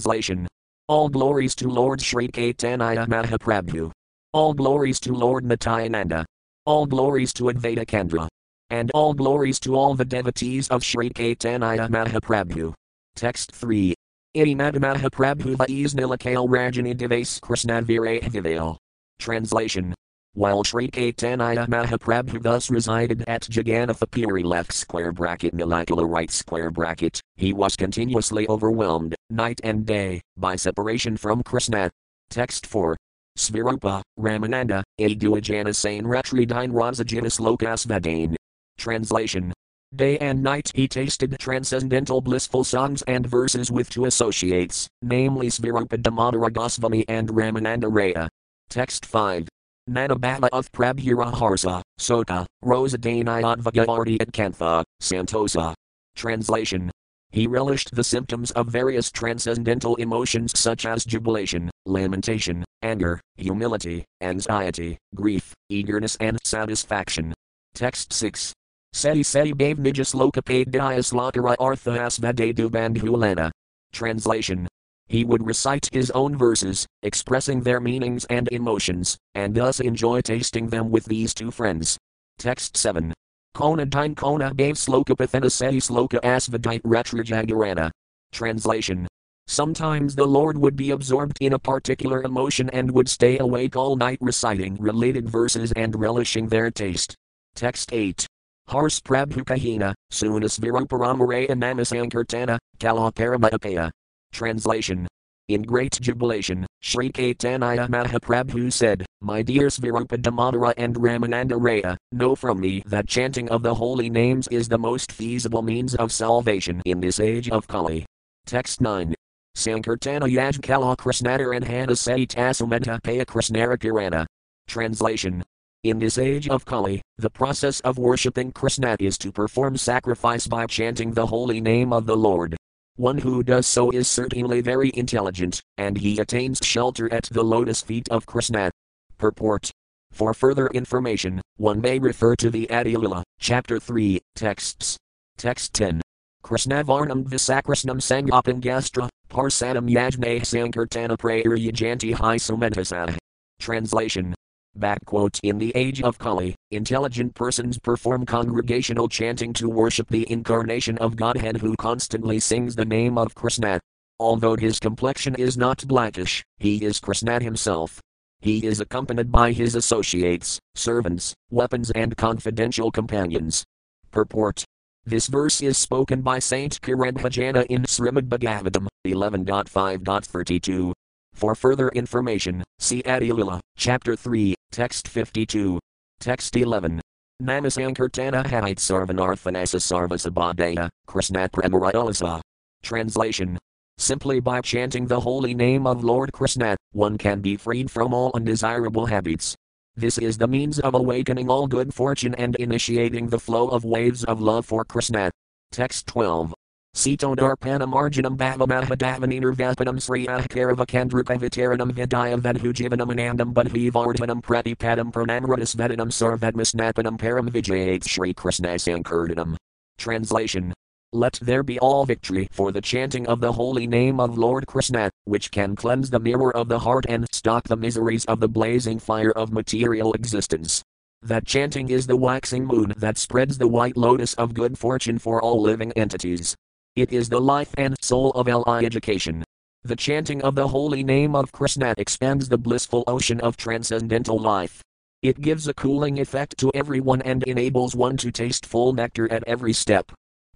Translation All glories to Lord Sri Caitanya Mahaprabhu. All glories to Lord Nityananda. All glories to Advaita Candra. And all glories to all the devotees of Sri Caitanya Mahaprabhu. Text 3. Idimad Mahaprabhu Vais Nilakale Rajani Devas Krishna Virahavival. Translation while Sri Caitanya Mahaprabhu thus resided at Jagannatha left square bracket Nilakala right square bracket, he was continuously overwhelmed, night and day, by separation from Krishna. Text 4. Svarupa, Ramananda, Aduajana Sane Ratridine Rasajinas Lokas Vadane. Translation. Day and night he tasted transcendental blissful songs and verses with two associates, namely Svarupa Damodara Goswami and Ramananda Raya. Text 5. Manabala of Prabhura Harsa, Sota, Rosadaniadvagavarti at Kantha, Santosa. Translation. He relished the symptoms of various transcendental emotions such as jubilation, lamentation, anger, humility, anxiety, grief, eagerness, and satisfaction. Text 6. Seti Seti Bave Nijas Lokapade Dias Lakara Artha Asvade Bandhulana. Translation. He would recite his own verses, expressing their meanings and emotions, and thus enjoy tasting them with these two friends. Text 7. Kona Dine Kona gave Sloka Pathena Seti Sloka Asvadite Retrajagarana. Translation. Sometimes the Lord would be absorbed in a particular emotion and would stay awake all night reciting related verses and relishing their taste. Text 8. Harsh Hars Prabhukahina, Sunas Viruparamare and Namasankirtana, Kalaparamaapaya. Translation in great jubilation, Sri Caitanya Mahaprabhu said, My dear Svarupa and Ramananda Raya, know from me that chanting of the holy names is the most feasible means of salvation in this age of Kali. Text 9. Sankirtana Yajkala Krishnadar and Paya Krishnara Kirana. Translation. In this age of Kali, the process of worshipping Krishna is to perform sacrifice by chanting the holy name of the Lord. One who does so is certainly very intelligent, and he attains shelter at the lotus feet of Krishna. Purport. For further information, one may refer to the Adilila, chapter 3, texts. Text 10. Krishnavarnam Visakrishnam Sangapam Gastra, Parsanam Yajne Sankirtana Prayer Yajanti Hai Sumentasah. Translation In the age of Kali, intelligent persons perform congregational chanting to worship the incarnation of Godhead who constantly sings the name of Krishna. Although his complexion is not blackish, he is Krishna himself. He is accompanied by his associates, servants, weapons, and confidential companions. Purport This verse is spoken by Saint Karabhajana in Srimad Bhagavatam 11.5.32. For further information, see Adilila, Chapter 3, Text 52. Text 11. Namasankirtana Hait Sarvanarthanasa Sarvasabhadaya, Krishna Pramaradalasa. Translation. Simply by chanting the holy name of Lord Krishna, one can be freed from all undesirable habits. This is the means of awakening all good fortune and initiating the flow of waves of love for Krishna. Text 12. Sitodarpanamarjanam bhavamahadavanirvapanam sriyahkaravakandrukavitaranam vidya vedhujivanam anandam budhivartanam pratipadam pranamradasvedanam sarvadmasnapanam param vijayat Sri Krishna Sankirtanam. Translation let there be all victory for the chanting of the holy name of Lord Krishna, which can cleanse the mirror of the heart and stop the miseries of the blazing fire of material existence. That chanting is the waxing moon that spreads the white lotus of good fortune for all living entities. It is the life and soul of LI education. The chanting of the holy name of Krishna expands the blissful ocean of transcendental life. It gives a cooling effect to everyone and enables one to taste full nectar at every step.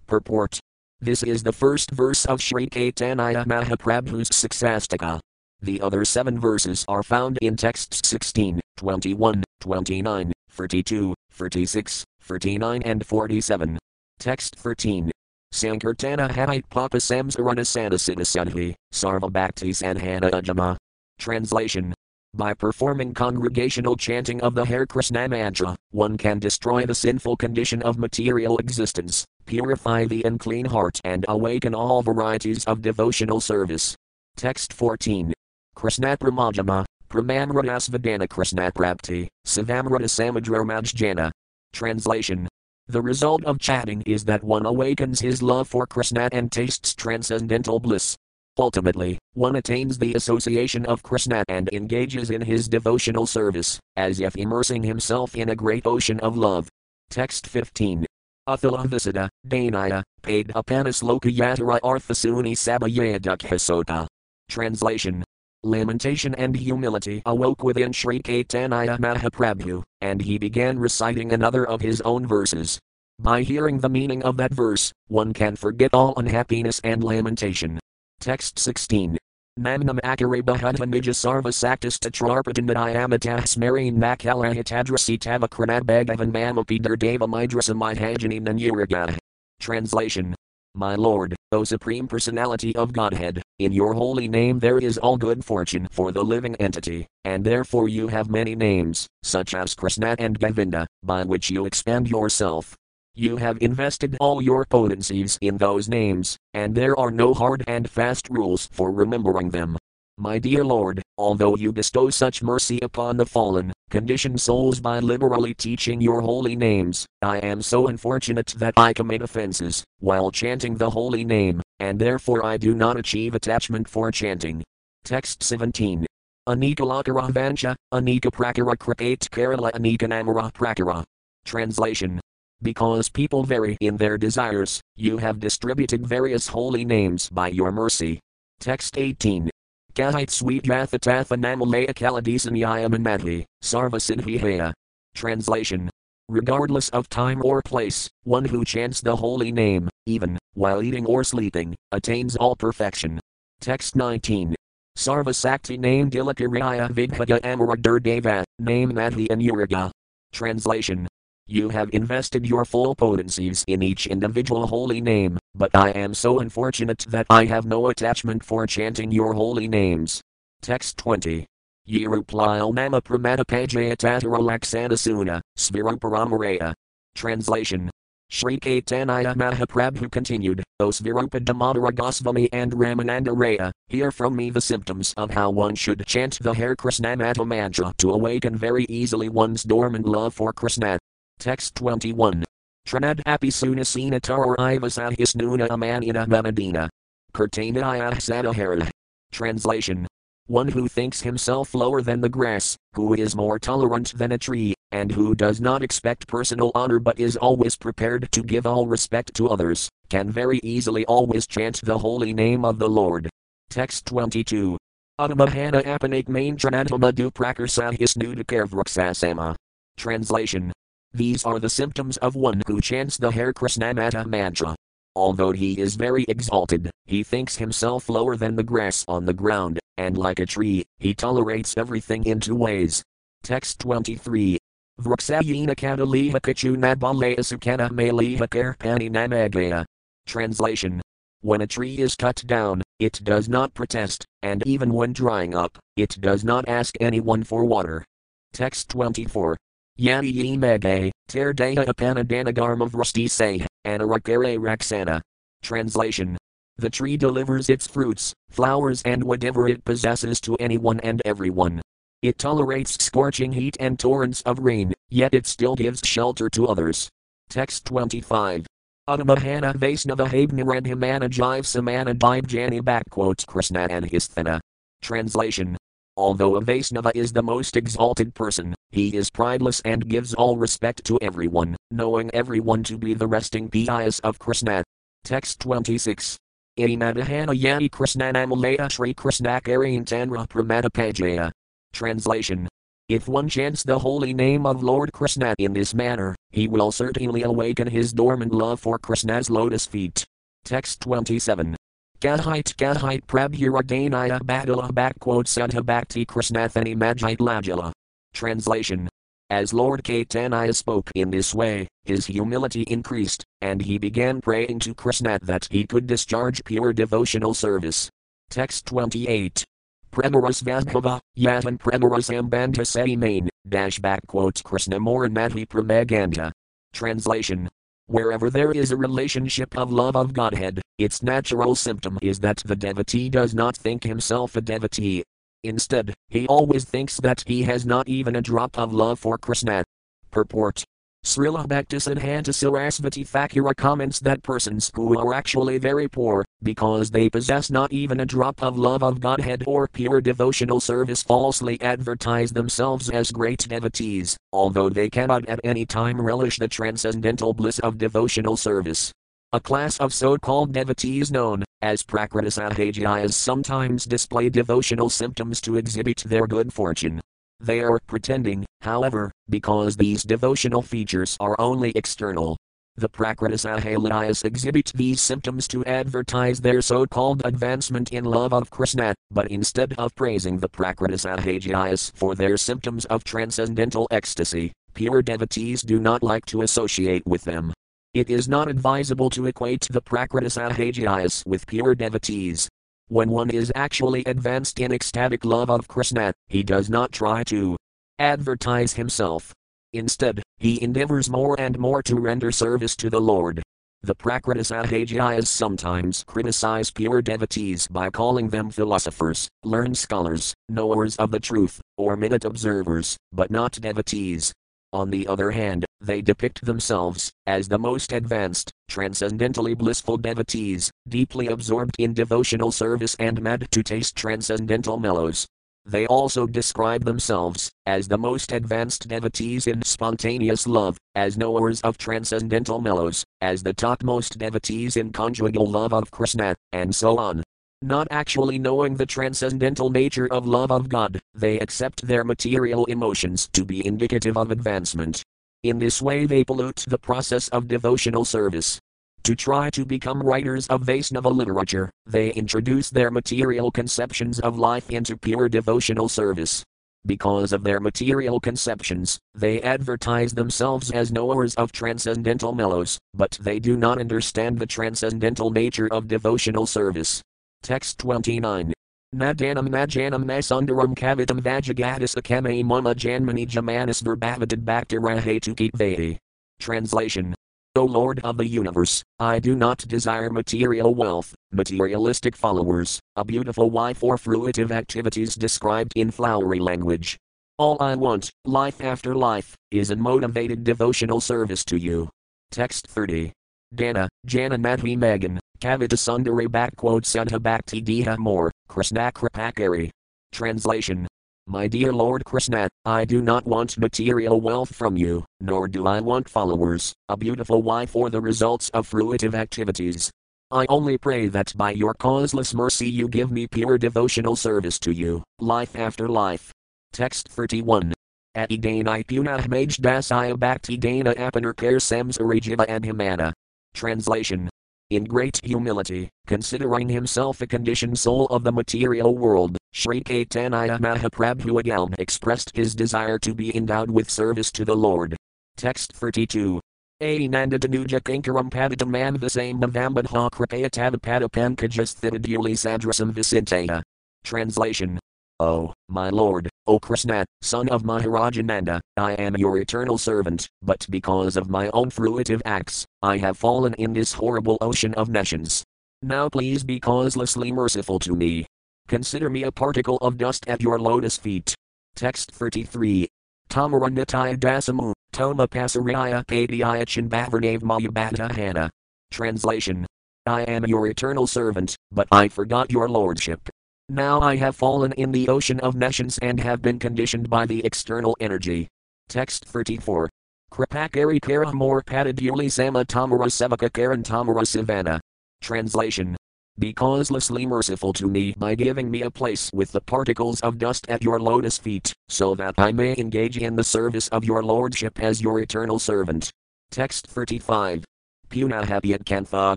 Purport This is the first verse of Sri Caitanya Mahaprabhu's Siksastaka. The other seven verses are found in texts 16, 21, 29, 32, 36, 39, and 47. Text 13. Sankirtana Hait Papa Samsarana Sanasidasadhi, Sarva Bhakti Sanhana Ajama. Translation by performing congregational chanting of the Hare Krishna mantra, one can destroy the sinful condition of material existence, purify the unclean heart, and awaken all varieties of devotional service. Text 14. Krishna Pramajama, Pramamradasvadana Krishna Prapti, Savamrata Samadramajjana. Translation the result of chatting is that one awakens his love for Krishna and tastes transcendental bliss. Ultimately, one attains the association of Krishna and engages in his devotional service, as if immersing himself in a great ocean of love. Text 15. Athala Visada, Danaya, paid Apanasloka Yatara Arthasuni Sabayadukhisota. Translation Lamentation and humility awoke within Sri Caitanya Mahaprabhu, and he began reciting another of his own verses. By hearing the meaning of that verse, one can forget all unhappiness and lamentation. Text 16. Namnam akarabahadvanija sarva saktas tatrarpatanadayamatas marine nakalahitadrasi tavakranabhagavan mamapi deva midrasamidhajani nanuragah. Translation My Lord, O Supreme Personality of Godhead, in your holy name there is all good fortune for the living entity, and therefore you have many names, such as Krishna and Govinda, by which you expand yourself. You have invested all your potencies in those names, and there are no hard and fast rules for remembering them. My dear Lord, although you bestow such mercy upon the fallen, conditioned souls by liberally teaching your holy names, I am so unfortunate that I commit offenses while chanting the holy name, and therefore I do not achieve attachment for chanting. Text 17. Anika Lakara Vansha, Anika Prakara Kripate Kerala Anika Namara Prakara. Translation because people vary in their desires, you have distributed various holy names by your mercy. Text 18. Kahite sweet Yathatatha Namalaya Kaladisanyayamanathi, Sarvasidhihaya. Translation. Regardless of time or place, one who chants the holy name, even while eating or sleeping, attains all perfection. Text 19. Sarva Sakti name Dilakariya Vidhaya Amara Deva, name Madhi and Uriga. Translation. You have invested your full potencies in each individual holy name, but I am so unfortunate that I have no attachment for chanting your holy names. Text 20. Yeruplile Nama Pramadapajaya Tatara Laksanasuna, Sviruparamaya. Translation. Sri Caitanya Mahaprabhu continued, O Svarupa Damodara and Ramananda Raya, hear from me the symptoms of how one should chant the Hare Krishna mantra to awaken very easily one's dormant love for Krishna. Text 21. Tranad apisunasina tar ivasahisnuna amanina mamadina. Pertainaya sadahara. Translation. One who thinks himself lower than the grass, who is more tolerant than a tree, and who does not expect personal honor but is always prepared to give all respect to others, can very easily always chant the holy name of the Lord. Text 22. Adamahana apanik main tranadama du prakarsahisnudakarvruksasama. Translation. These are the symptoms of one who chants the Hare Krishnamata mantra. Although he is very exalted, he thinks himself lower than the grass on the ground, and like a tree, he tolerates everything in two ways. Text 23. Vruksayina kadaliha kichunadbalaya sukana maliha karpani namagaya. Translation. When a tree is cut down, it does not protest, and even when drying up, it does not ask anyone for water. Text 24. Yani ye mege, ter daya apanadanagarma vrusti say, anarakare raksana. Translation. The tree delivers its fruits, flowers, and whatever it possesses to anyone and everyone. It tolerates scorching heat and torrents of rain, yet it still gives shelter to others. Text 25. Adamahana Vaisnava Habnaradhimana Jive Samana Dive Jani backquotes Krishna and Histhana. Translation. Although a Vaisnava is the most exalted person, he is prideless and gives all respect to everyone, knowing everyone to be the resting pious of Krishna. Text 26. Imadahana Yani Krishnanamalaya Sri Tanra Pramadapajaya. Translation. If one chants the holy name of Lord Krishna in this manner, he will certainly awaken his dormant love for Krishna's lotus feet. Text 27. Gahite Gahite Prabhuradhanaya Badala backquote Sudha Bhakti Krishnathani Majite Lajala. Translation. As Lord Caitanya spoke in this way, his humility increased, and he began praying to Krishna that he could discharge pure devotional service. Text 28. Premaras Vabhava, Yatan Premaras Ambandha Sadimain, dash backquote Krishna Moranmadhi Pramaganda. Translation. Wherever there is a relationship of love of Godhead, its natural symptom is that the devotee does not think himself a devotee. Instead, he always thinks that he has not even a drop of love for Krishna. Purport Srila Bhaktisiddhanta Sarasvati Thakura comments that persons who are actually very poor, because they possess not even a drop of love of Godhead or pure devotional service, falsely advertise themselves as great devotees, although they cannot at any time relish the transcendental bliss of devotional service. A class of so called devotees known as Prakritisahajias sometimes display devotional symptoms to exhibit their good fortune. They are pretending, however, because these devotional features are only external. The Prakritisahajias exhibit these symptoms to advertise their so called advancement in love of Krishna, but instead of praising the Prakritisahajias for their symptoms of transcendental ecstasy, pure devotees do not like to associate with them. It is not advisable to equate the Prakritisahajias with pure devotees. When one is actually advanced in ecstatic love of Krishna, he does not try to advertise himself. Instead, he endeavors more and more to render service to the Lord. The Prakritisahajias sometimes criticize pure devotees by calling them philosophers, learned scholars, knowers of the truth, or minute observers, but not devotees. On the other hand, they depict themselves as the most advanced, transcendentally blissful devotees, deeply absorbed in devotional service and mad to taste transcendental mellows. They also describe themselves as the most advanced devotees in spontaneous love, as knowers of transcendental mellows, as the topmost devotees in conjugal love of Krishna, and so on. Not actually knowing the transcendental nature of love of God, they accept their material emotions to be indicative of advancement. In this way, they pollute the process of devotional service. To try to become writers of Vaisnava literature, they introduce their material conceptions of life into pure devotional service. Because of their material conceptions, they advertise themselves as knowers of transcendental mellows, but they do not understand the transcendental nature of devotional service. Text 29. Nadanam najanam nasundaram kavitam vajagatis akame mama janmani jamanis verbavadid bhaktirahetu vedi. Translation. O Lord of the universe, I do not desire material wealth, materialistic followers, a beautiful wife or fruitive activities described in flowery language. All I want, life after life, is a motivated devotional service to you. Text 30. Dana, Jana Madhi Megan, Kavita Sundari Sudha Bhakti Diha More, Krishna Kripakari. Translation My dear Lord Krishna, I do not want material wealth from you, nor do I want followers, a beautiful wife, or the results of fruitive activities. I only pray that by your causeless mercy you give me pure devotional service to you, life after life. Text 31. Atidanai punah maj dasaya bhakti dana apanar kar samsarijiva and himana. Translation in great humility, considering himself a conditioned soul of the material world, Sri Caitanya Mahaprabhu again expressed his desire to be endowed with service to the Lord. Text 32. Ananda Danuja Kankaram Paditam Manvasam Navambadha Kripaya Tavapada Pankajas Thidaduli Sadrasam Visintaya. Translation Oh, my Lord, O Krishna, son of Maharaja Nanda, I am your eternal servant, but because of my own fruitive acts, I have fallen in this horrible ocean of nations. Now please be causelessly merciful to me. Consider me a particle of dust at your lotus feet. Text 33. Tamaranditaya dasamu, Toma Pasaraya Padiya Chinbavarnave Mayabhata Translation. I am your eternal servant, but I forgot your lordship. Now I have fallen in the ocean of nations and have been conditioned by the external energy. Text 34. Kripakari Kara More Padaduli Sama Tamara Sevaka Karan Tamara Savana. Translation. Be causelessly merciful to me by giving me a place with the particles of dust at your lotus feet, so that I may engage in the service of your lordship as your eternal servant. Text 35. Punahapiat Kantha,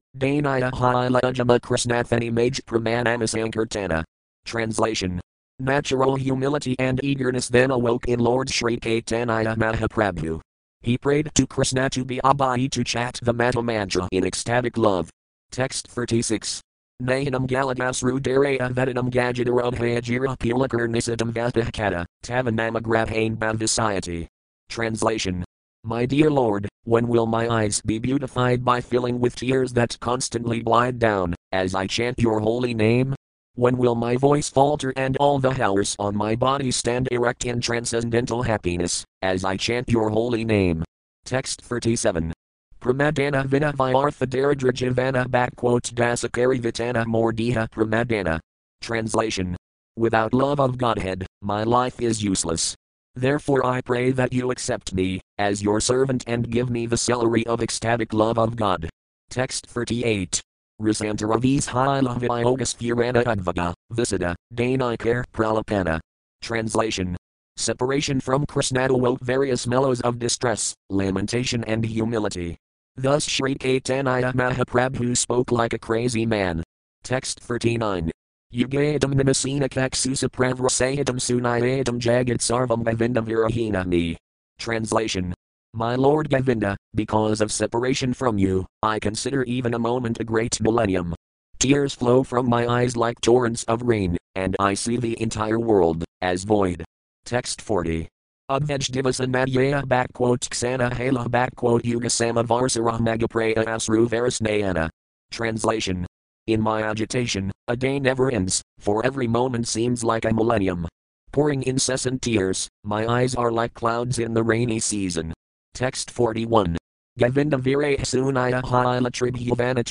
Danaya Hailajama Krishnathani Maj Pramanasankirtana. Translation Natural humility and eagerness then awoke in Lord Sri Caitanya Mahaprabhu. He prayed to Krishna to be Abhayi to chat the Mahamantra in ecstatic love. Text 36. Nahanam Galagasru Daraya Vedanam Gajadarabhayajira Pilakar Nisadam Vatahkata, Tavanamagrabhain Bhavisayati. Translation My dear Lord, when will my eyes be beautified by filling with tears that constantly glide down, as I chant your holy name? When will my voice falter and all the hairs on my body stand erect in transcendental happiness, as I chant your holy name? Text 37. Pramadana vina vyartha daridra backquote dasakari vitana mordiha pramadana. Translation. Without love of Godhead, my life is useless. Therefore I pray that you accept me, as your servant and give me the celery of ecstatic love of God. Text 38. Rasantaravis Hilaviyogas Purana Advaga, Visada, Danikar Pralapana. Translation. Separation from Krishna awoke various mellows of distress, lamentation, and humility. Thus Sri Caitanya Mahaprabhu spoke like a crazy man. Text 39. Yugadam namasina kaksusa pravrasayadam sunayadam jagat sarvam Govinda virahina me. Translation. My Lord Govinda, because of separation from you, I consider even a moment a great millennium. Tears flow from my eyes like torrents of rain, and I see the entire world as void. Text 40. Advaj divasan madhyaya backquote ksana hala backquote yugasama varsara magapraya asru varasnayana. Translation. In my agitation, a day never ends, for every moment seems like a millennium. Pouring incessant tears, my eyes are like clouds in the rainy season. Text 41. Govinda vire sunaya haila tribhuvana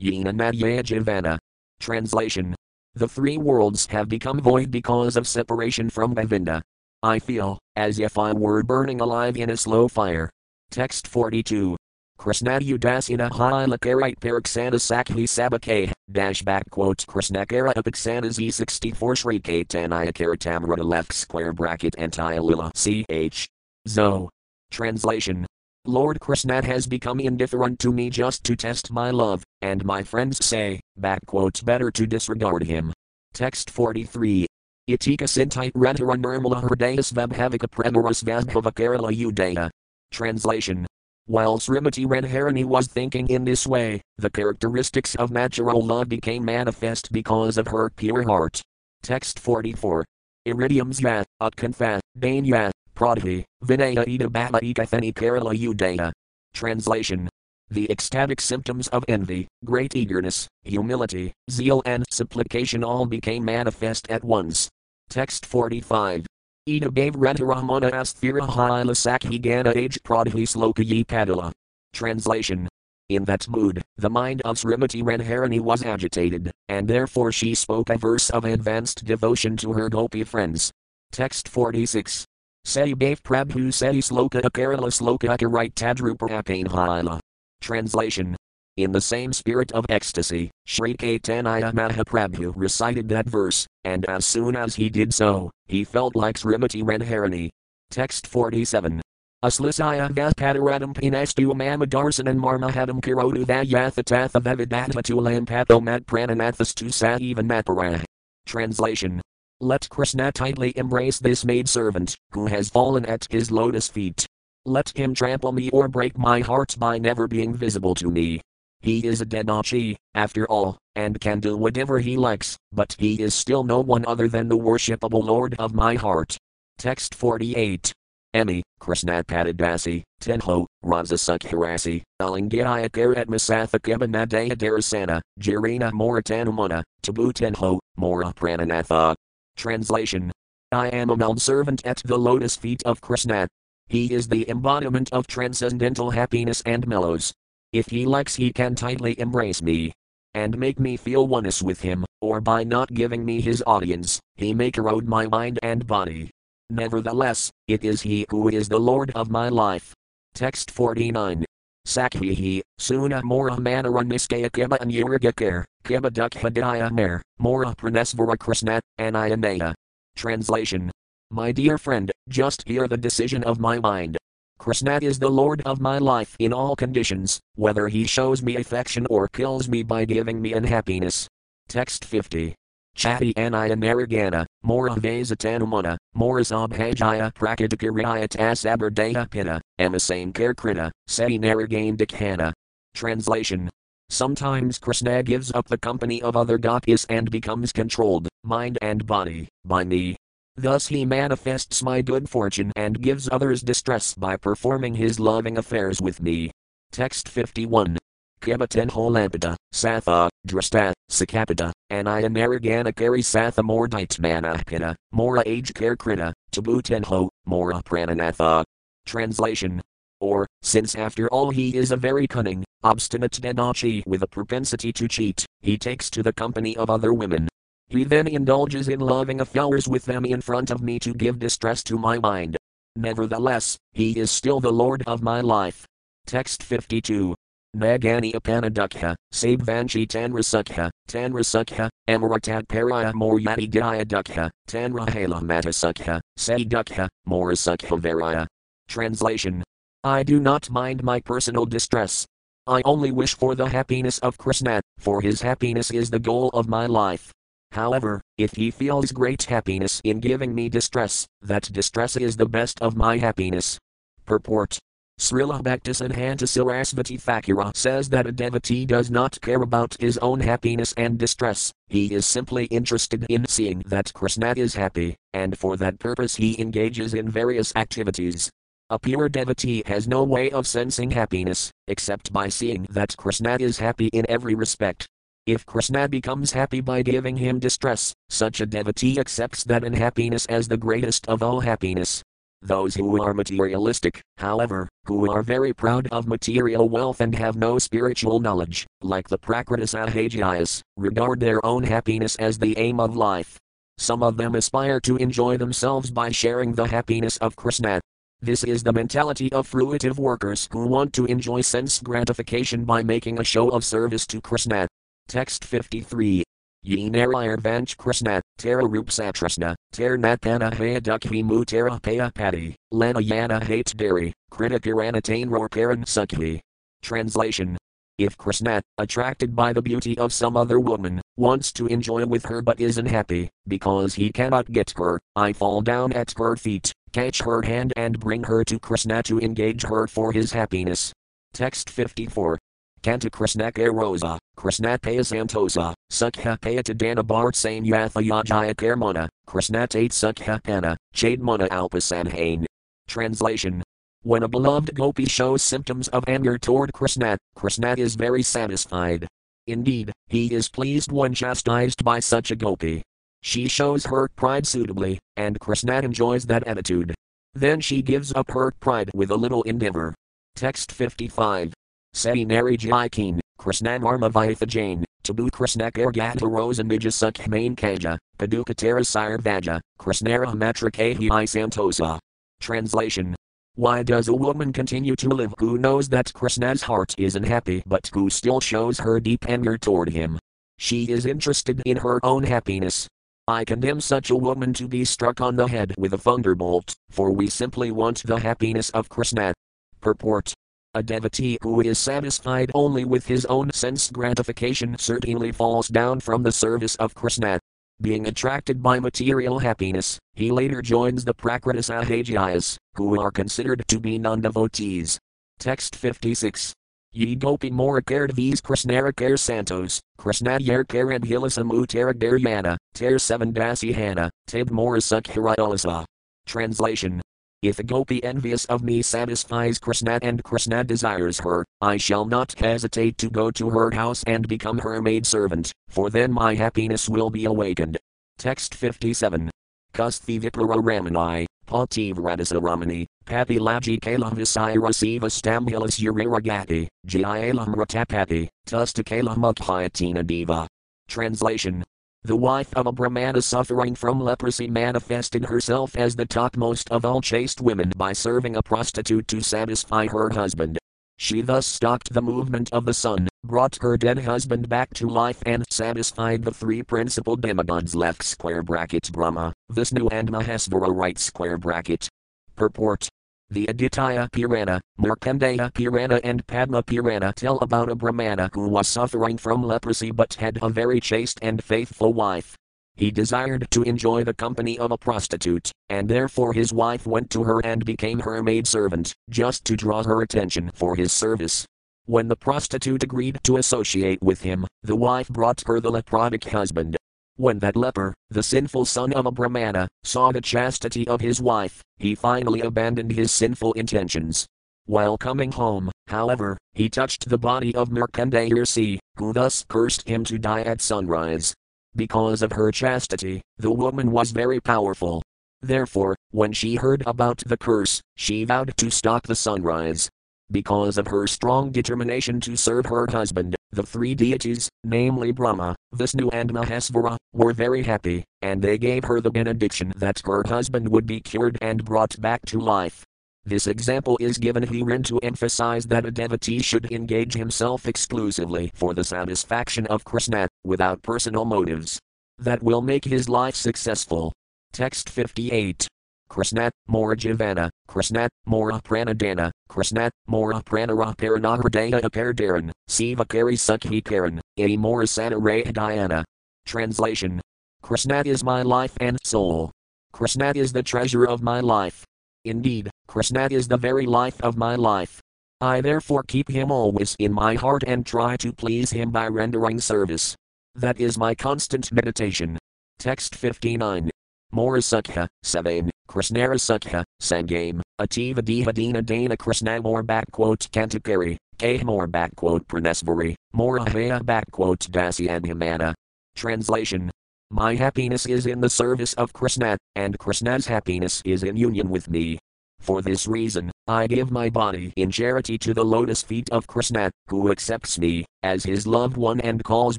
yena madhyaya jivana. Translation. The three worlds have become void because of separation from Govinda. I feel as if I were burning alive in a slow fire. Text 42. Krishna Udasina Hilakarite Paraksana Sakhi Sabake, dash back quote Krishnakara Apaksana Z64 Sri Caitanya Caritamrita left square bracket Antiyalila CH. Zo. Translation. Lord Krishna has become indifferent to me just to test my love, and my friends say, better to disregard him. Text 43. Itika Sintite Radhara Nirmala Hridayas Vabhavika Premaras Vabhava Kerala Udaya. Translation. While Srimati Radharani was thinking in this way, the characteristics of natural love became manifest because of her pure heart. Text 44. Iridiums ya, Utkanfa, Danya, Pradhi, Vinaya Ida Bhava Ekathani Kerala Udaya. Translation. The ecstatic symptoms of envy, great eagerness, humility, zeal, and supplication all became manifest at once. Text 45. Ida gave Radharamana Asthira Hila Sakhi Gana Age Pradhi Slokayi Padala. Translation. In that mood, the mind of Srimati Radharani was agitated, and therefore she spoke a verse of advanced devotion to her gopi friends. Text 46. Bhav Prabhu Say Sloka Akarala Sloka Akarite Tadrupa Apane Hila. Translation. In the same spirit of ecstasy, Sri Caitanya Mahaprabhu recited that verse, and as soon as he did so, he felt like Srimati Radharani. Text 47. Aslisaya Vaspadaradam Pinastu Mamadarsanan Marmahadam Kirodu Vayathatatha Vavidhatatulam Pathomat Prananathastu Sa even Maparah. Translation. Let Krishna tightly embrace this maid servant, who has fallen at his lotus feet. Let him trample me or break my heart by never being visible to me. He is a Denachi, after all, and can do whatever he likes, but he is still no one other than the worshipable Lord of my heart. Text 48. Emi, Krishnatpadadasi, Tenho, Razasakhirasi, Alingayakar at Masathakabhanadaya Darasana, Jirina Moratanumana, Tabu Tenho, Mora Prananatha. Translation. I am a servant at the lotus feet of Krishna. He is the embodiment of transcendental happiness and mellows, if he likes, he can tightly embrace me and make me feel oneness with him, or by not giving me his audience, he may corrode my mind and body. Nevertheless, it is he who is the Lord of my life. Text 49. Sakhihi, Suna Mora Manaraniskaya Kiba and Yurigakir, Kiba Duk Hadaya Mora Pranesvara Krishna, Anayanaya. Translation. My dear friend, just hear the decision of my mind. Krishna is the Lord of my life in all conditions, whether he shows me affection or kills me by giving me unhappiness. Text 50. Chati anaya naragana, mora vasatanumana, mora sabhajaya prakadakariya tasabardaya pina, emasane karkrita, seti naragain dikhana. Translation. Sometimes Krishna gives up the company of other gopis and becomes controlled, mind and body, by me. Thus he manifests my good fortune and gives others distress by performing his loving affairs with me. Text 51. Kibaten Holampida, Satha, Drasta, Sakapita, Anayanaragana Kari Satha Mordite Manahpina, Mora Age Karkrita, Tabutenho, Mora Prananatha. Translation. Or, since after all he is a very cunning, obstinate Denachi with a propensity to cheat, he takes to the company of other women. He then indulges in loving affairs with them in front of me to give distress to my mind. Nevertheless, he is still the Lord of my life. Text 52. Nagani Apanadukha, Sabvanchi Tanrasukha, Tanrasukha, Amaratat Paraya Moryati Daya Dukha, Tanrahala Matasukha, Say Dukha, Morasukha Varaya. Translation I do not mind my personal distress. I only wish for the happiness of Krishna, for his happiness is the goal of my life. However, if he feels great happiness in giving me distress, that distress is the best of my happiness. Purport Srila Bhaktisiddhanta Sarasvati Thakura says that a devotee does not care about his own happiness and distress, he is simply interested in seeing that Krishna is happy, and for that purpose he engages in various activities. A pure devotee has no way of sensing happiness, except by seeing that Krishna is happy in every respect. If Krishna becomes happy by giving him distress, such a devotee accepts that unhappiness as the greatest of all happiness, those who are materialistic, however, who are very proud of material wealth and have no spiritual knowledge, like the Prakritisahajias, regard their own happiness as the aim of life. Some of them aspire to enjoy themselves by sharing the happiness of Krishna. This is the mentality of fruitive workers who want to enjoy sense gratification by making a show of service to Krishna. Text 53 Ye Narayar Vanch Krishna, Tara Rup Satrasna, Ter Natpana Haya Dukhi Mu Tara Paya Pati, Lana Yana Hate Dairy, Kritikirana Tain Ror Karan Sukhi. Translation if Krishna, attracted by the beauty of some other woman, wants to enjoy with her but is unhappy, because he cannot get her, I fall down at her feet, catch her hand and bring her to Krishna to engage her for his happiness. Text 54. Kanta Krishna Rosa, Krishna Paya Santosa, Sukha Paya Tadana Bart Sane Yatha Yajaya Karmana, Krishna Tate Sukha Pana, Chadmana Alpasanhain. Translation When a beloved gopi shows symptoms of anger toward Krishna, Krishna is very satisfied. Indeed, he is pleased when chastised by such a gopi. She shows her pride suitably, and Krishna enjoys that attitude. Then she gives up her pride with a little endeavor. Text 55. Say Nari Jaikin, Krishnanarma Vaithajain, Tabu Krishnakar Gata Rosanija Sukhmain Kaja, Padukatara Sire Vaja, Krishnara Matrakahi I Santosa. Translation Why does a woman continue to live who knows that Krishna's heart is unhappy but who still shows her deep anger toward him? She is interested in her own happiness. I condemn such a woman to be struck on the head with a thunderbolt, for we simply want the happiness of Krishna. Purport a devotee who is satisfied only with his own sense gratification certainly falls down from the service of Krishna. Being attracted by material happiness, he later joins the Prakritisahajias, who are considered to be non devotees. Text 56. Ye gopi morakardvis krishnarikar santos, krishnayarkar and hilasamu teradaryana, ter seven dasihana, tib morasukh Translation if a gopi envious of me satisfies Krishna and Krishna desires her, I shall not hesitate to go to her house and become her maid servant, for then my happiness will be awakened. Text 57. Kusti Vipara Ramani, Pativradasa Ramani, Papilaji Kalavisira Siva Stambulas Uriragati, Jayalam Ratapati, Tustakala Mukhayatina Diva. Translation the wife of a Brahmana suffering from leprosy manifested herself as the topmost of all chaste women by serving a prostitute to satisfy her husband. She thus stopped the movement of the sun, brought her dead husband back to life, and satisfied the three principal demigods left square bracket Brahma, Vishnu, and Mahesvara right square bracket. Purport the Aditya Purana, Markandeya Purana, and Padma Purana tell about a Brahmana who was suffering from leprosy but had a very chaste and faithful wife. He desired to enjoy the company of a prostitute, and therefore his wife went to her and became her maidservant, just to draw her attention for his service. When the prostitute agreed to associate with him, the wife brought her the leprotic husband, when that leper, the sinful son of a Brahmana, saw the chastity of his wife, he finally abandoned his sinful intentions. While coming home, however, he touched the body of Markandeya who thus cursed him to die at sunrise. Because of her chastity, the woman was very powerful. Therefore, when she heard about the curse, she vowed to stop the sunrise. Because of her strong determination to serve her husband, the three deities, namely Brahma, Vishnu, and Mahesvara, were very happy, and they gave her the benediction that her husband would be cured and brought back to life. This example is given herein to emphasize that a devotee should engage himself exclusively for the satisfaction of Krishna, without personal motives. That will make his life successful. Text 58. Krishna, Mora Jivana, Krishna, Mora Pranadana, Krishna, Mora Pranara Paranahridaya Apardaran, Sivakari Sukhi Karan, A Mora Sanarayadayana. Translation Krishna is my life and soul. Krishna is the treasure of my life. Indeed, Krishna is the very life of my life. I therefore keep him always in my heart and try to please him by rendering service. That is my constant meditation. Text 59. Morasukha, Savane, Krishnarasukha, Sangame, Ativa Dihadina Dana Krishna more backquote Kantakari, K more backquote Pranesvari, Morahaya backquote Dasyadhimana. Translation My happiness is in the service of Krishna, and Krishna's happiness is in union with me. For this reason, I give my body in charity to the lotus feet of Krishna, who accepts me as his loved one and calls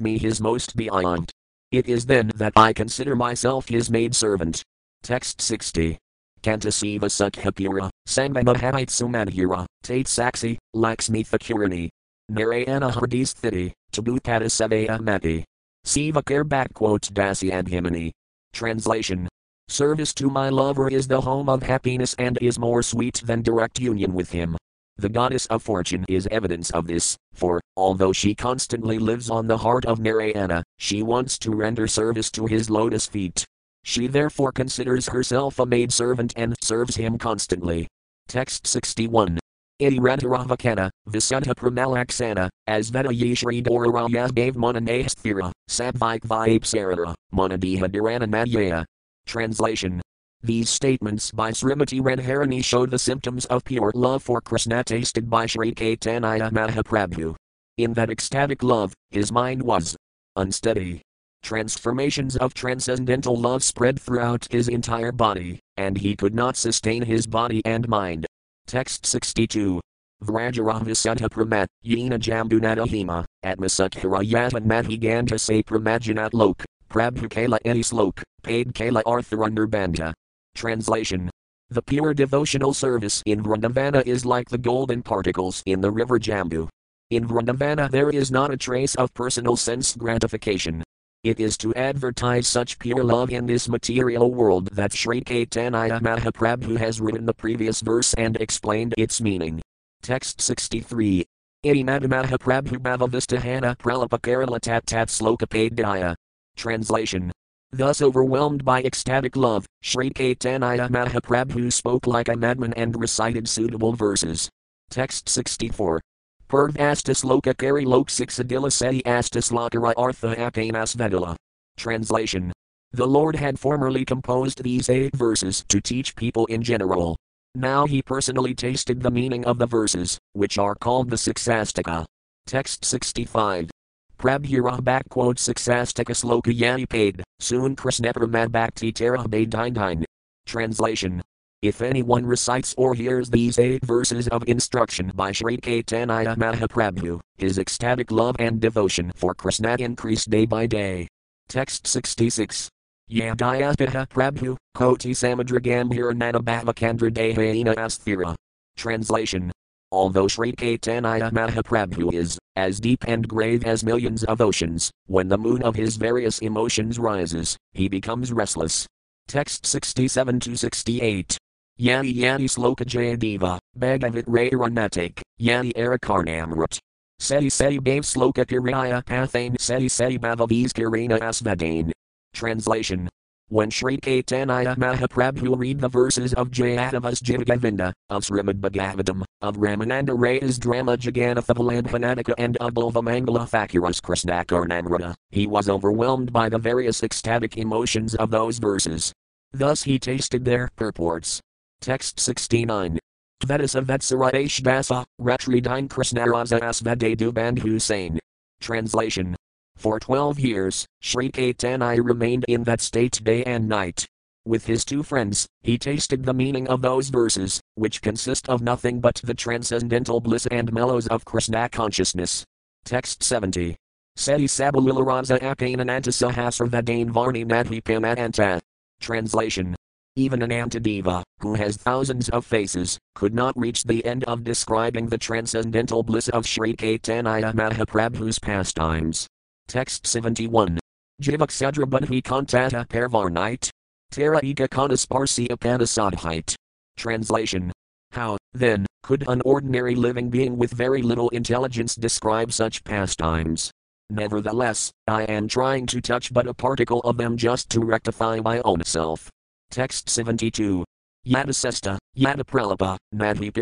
me his most beloved. It is then that I consider myself his maidservant. Text 60. Kantasiva Sukhapura, Sangamahabitsumanhira, Tate Saksi, Laxmi Thakirani. Narayana Hardisthiti, Tabukata Savaya Mati. Sivakar backquote Dasyadhimani. Translation Service to my lover is the home of happiness and is more sweet than direct union with him. The goddess of fortune is evidence of this, for, although she constantly lives on the heart of Narayana, she wants to render service to his lotus feet. She therefore considers herself a maid servant and serves him constantly. Text 61. Iradharavakana, Visuddha Pramalaksana, Asveta Yeshri Dorarayas gave Mananahsthira, Sabvik Vipsarara, Manadiha Dhirananadyaya. Translation these statements by Srimati Radharani show the symptoms of pure love for Krishna tasted by Sri Caitanya Mahaprabhu. In that ecstatic love, his mind was unsteady. Transformations of transcendental love spread throughout his entire body, and he could not sustain his body and mind. Text 62. Vrajaravisuddha pramat, yena jambunatahima, atmasukhara yatanmathi gandha se lok, prabhu kala any slok, paid kala artharundarbandha. Translation The pure devotional service in Vrindavana is like the golden particles in the river Jambu. In Vrindavana there is not a trace of personal sense gratification. It is to advertise such pure love in this material world that Sri Caitanya Mahaprabhu has written the previous verse and explained its meaning. Text 63. Idimad Mahaprabhu Bhavavistahana Pralapakara Tat Tat Slokapadhyaya. Translation Thus overwhelmed by ecstatic love, Sri Caitanya Mahaprabhu spoke like a madman and recited suitable verses. Text 64. Purvastas lokakari lok sixadila seti astas lakara artha akanas vedala. Translation. The Lord had formerly composed these eight verses to teach people in general. Now he personally tasted the meaning of the verses, which are called the Siksastaka. Text 65. Prabhura backquote Siksastaka sloka yani paid, soon Krishnapramad bhakti tara dine. Translation. If anyone recites or hears these eight verses of instruction by Sri Caitanya Mahaprabhu, his ecstatic love and devotion for Krishna increase day by day. Text 66. Yadayaspita Prabhu, Koti Samudragambhira Nanabhavakandra Dehaina Asthira. Translation. Although Sri Caitanya Mahaprabhu is as deep and grave as millions of oceans, when the moon of his various emotions rises, he becomes restless. Text 67 to 68. Yani Yani Sloka Jayadeva, Bhagavat Ranatik, Yani Arakarnamrut. Seti Seti Bhav Sloka Kiraya Pathane Seti Seti Bhavavis Kirina Asvadane. Translation when Sri Caitanya Mahaprabhu read the verses of Jayadevas Gitagovinda, of Srimad Bhagavatam, of Ramananda Ray's drama Jagannatha and of Bilvamangala Thakura's Krishnakarnamrita, he was overwhelmed by the various ecstatic emotions of those verses. Thus he tasted their purports. Text 69. Vedasa Vetsaradesh Dasa, Retridine Krishnaraza Asvade Duband Hussain. Translation for twelve years, Sri Caitanya remained in that state day and night. with his two friends, he tasted the meaning of those verses, which consist of nothing but the transcendental bliss and mellows of Krishna consciousness. Text 70. Seti Sabalilaraza Apanananta Sahasravadane Varni Madhi Pamatanta. Translation. Even Anantadeva, who has thousands of faces, could not reach the end of describing the transcendental bliss of Sri Caitanya Mahaprabhu's pastimes. Text 71. Jivak Sadrabadhi Kantata Parvarnite. Tara Eka Kanasparsi Apanasadhite. Translation. How, then, could an ordinary living being with very little intelligence describe such pastimes? Nevertheless, I am trying to touch but a particle of them just to rectify my own self. Text 72. Yada Sesta, Yada Pralapa, Madhi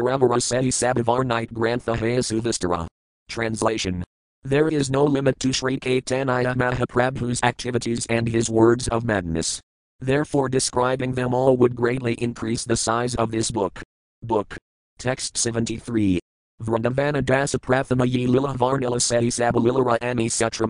Seti Sabavarnite Grantha Hayasuvistara. Translation. There is no limit to Sri Caitanya Mahaprabhu's activities and his words of madness. Therefore, describing them all would greatly increase the size of this book. Book. Text 73. Vrindavana Dasa Prathama Ye Lila Varnila Seti Sabalilara Ami Sutra.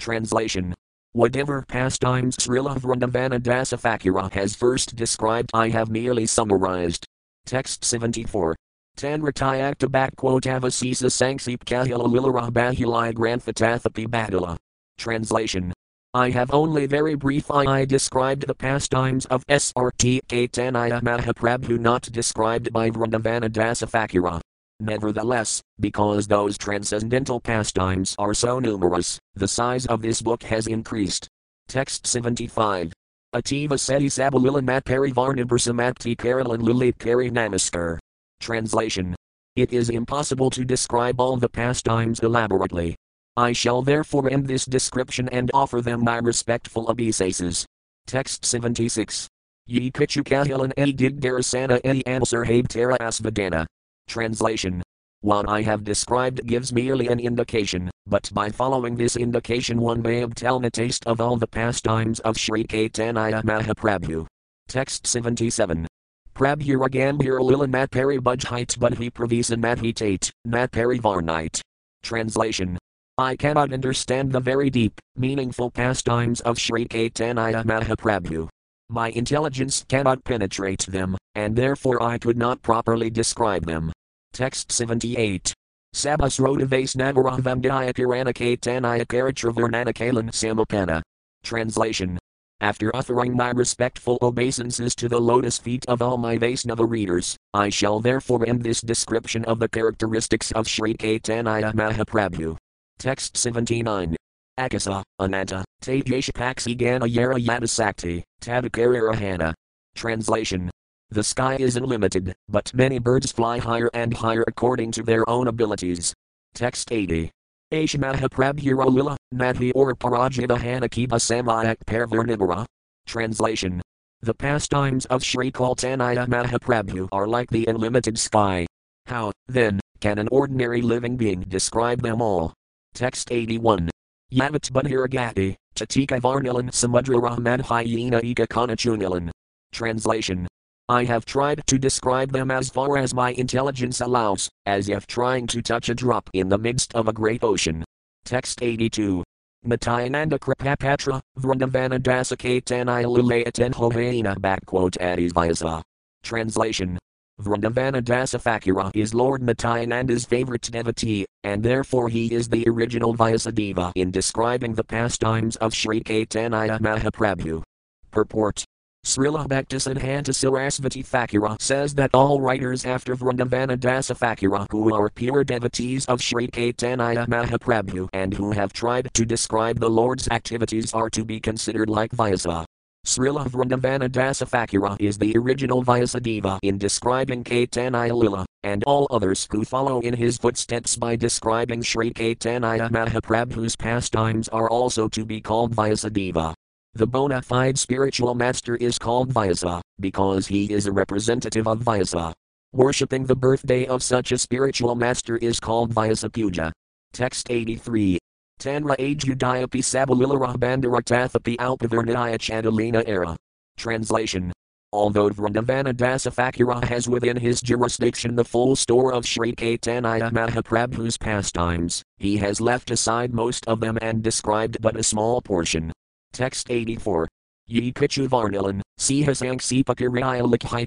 Translation. Whatever pastimes Srila Vrindavana Dasa Thakura has first described, I have merely summarized. Text 74. Tanratayakta Bakquotavasisa Sanksip Kahila Lilara Bahilaya Granthatathapi Badala. Translation. I have only very brief I described the pastimes of Sri Caitanya Mahaprabhu not described by Vrindavana Dasa Thakura. Nevertheless, because those transcendental pastimes are so numerous, the size of this book has increased. Text 75. Ativa Seti Sabalilan Mat Parivarnabrasamapti Karalan Lilit Kari Namaskar. Translation. It is impossible to describe all the pastimes elaborately. I shall therefore end this description and offer them my respectful obeisances. Text 76. Ye Pichukahilan e Digdarasana e Answer Tara Asvadana. Translation. What I have described gives merely an indication, but by following this indication one may obtain a taste of all the pastimes of Sri Caitanya Mahaprabhu. Text 77. Prabhura Gambhira Lila Matpari Bujhite Budhi Pravisan Madhitate, Matpari Varnite. Translation. I cannot understand the very deep, meaningful pastimes of Sri Caitanya Mahaprabhu. My intelligence cannot penetrate them, and therefore I could not properly describe them. Text 78. Sabas Rodavase Nagaravamdaya Piranake Tanaya Karatravarnanakalan Samapana. Translation. After offering my respectful obeisances to the lotus feet of all my Vaisnava readers, I shall therefore end this description of the characteristics of Sri Caitanya Mahaprabhu. Text 79. Akasa, Ananta, Tejashapaksi Gana Yara Yadasakti, Tadakararahana. Translation. The sky is unlimited, but many birds fly higher and higher according to their own abilities. Text 80. Ashamaha Prabhuralila, Madhi or Parajita Hanakiba Samayak Parvarnibara. Translation. The pastimes of Sri Caitanya Mahaprabhu are like the unlimited sky. How, then, can an ordinary living being describe them all? Text 81. Yavat Budhiragati, Tatika Varnilan Samudra Rahman Hyena Eka Kanachunilan. Translation. I have tried to describe them as far as my intelligence allows, as if trying to touch a drop in the midst of a great ocean. Text 82. Nityananda Kripapatra, Vrindavana Dasakatanaya Lulayaten Hohaina backquote Adisvyasa. Translation. Vrindavana Dasathakura is Lord Nityananda's favorite devotee, and therefore he is the original Vyasadeva in describing the pastimes of Sri Caitanya Mahaprabhu. Purport Srila Bhaktisiddhanta Sarasvati Thakura says that all writers after Vrindavana Dasa Thakura who are pure devotees of Sri Caitanya Mahaprabhu and who have tried to describe the Lord's activities are to be considered like Vyasa. Srila Vrindavana Dasa Thakura is the original Vyasadeva in describing Caitanya Lila, and all others who follow in his footsteps by describing Sri Caitanya Mahaprabhu's pastimes are also to be called Vyasadeva. The bona fide spiritual master is called Vyasa, because he is a representative of Vyasa. Worshipping the birthday of such a spiritual master is called Vyasa Puja. Text 83. Tanra Ajudayapi Sabalilara Bandaratathapi Alpavarnaya Chandalina era. Translation. Although Vrindavana Dasathakura has within his jurisdiction the full store of Sri Caitanya Mahaprabhu's pastimes, he has left aside most of them and described but a small portion. Text 84. Ye Pichu Varnilan, Sihasang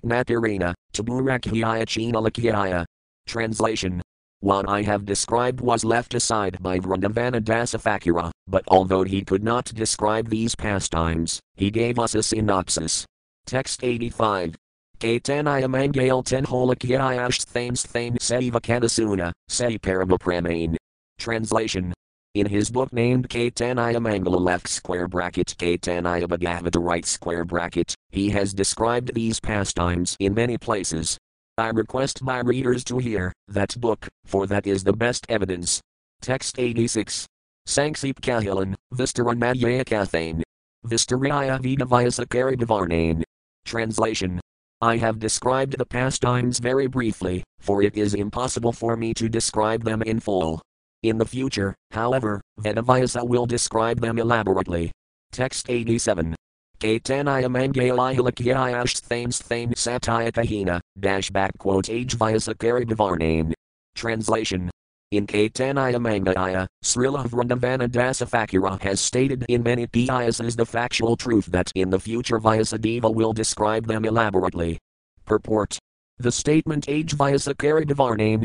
Natirina, Taburakhiya. Translation what I have described was left aside by Vrindavana Dasathakura, but although he could not describe these pastimes, he gave us a synopsis. Text 85. Katanaya Mangal Tenholakyayash Thames Thame Seva Kanasuna, Se Paramapramane. Translation in his book named Caitanya Mangala left square bracket Caitanya Bhagavata right square bracket, he has described these pastimes in many places, I request my readers to hear that book, for that is the best evidence. Text 86. Sanksip Kahilan, Vistara Madhyakathane. Vistaraya Vidavayasakari Devarnane. Translation. I have described the pastimes very briefly, for it is impossible for me to describe them in full. In the future, however, Vedavyasa will describe them elaborately. Text 87. Katanaya Mangalihilakyayash Thames Thame Satayakahina, dash back quote age Vyasakari Devarnane. Translation. In Caitanya Mangala, Srila Vrindavana Dasathakura has stated in many Piyasas the factual truth that in the future Vyasadeva will describe them elaborately. Purport the statement age via Sakari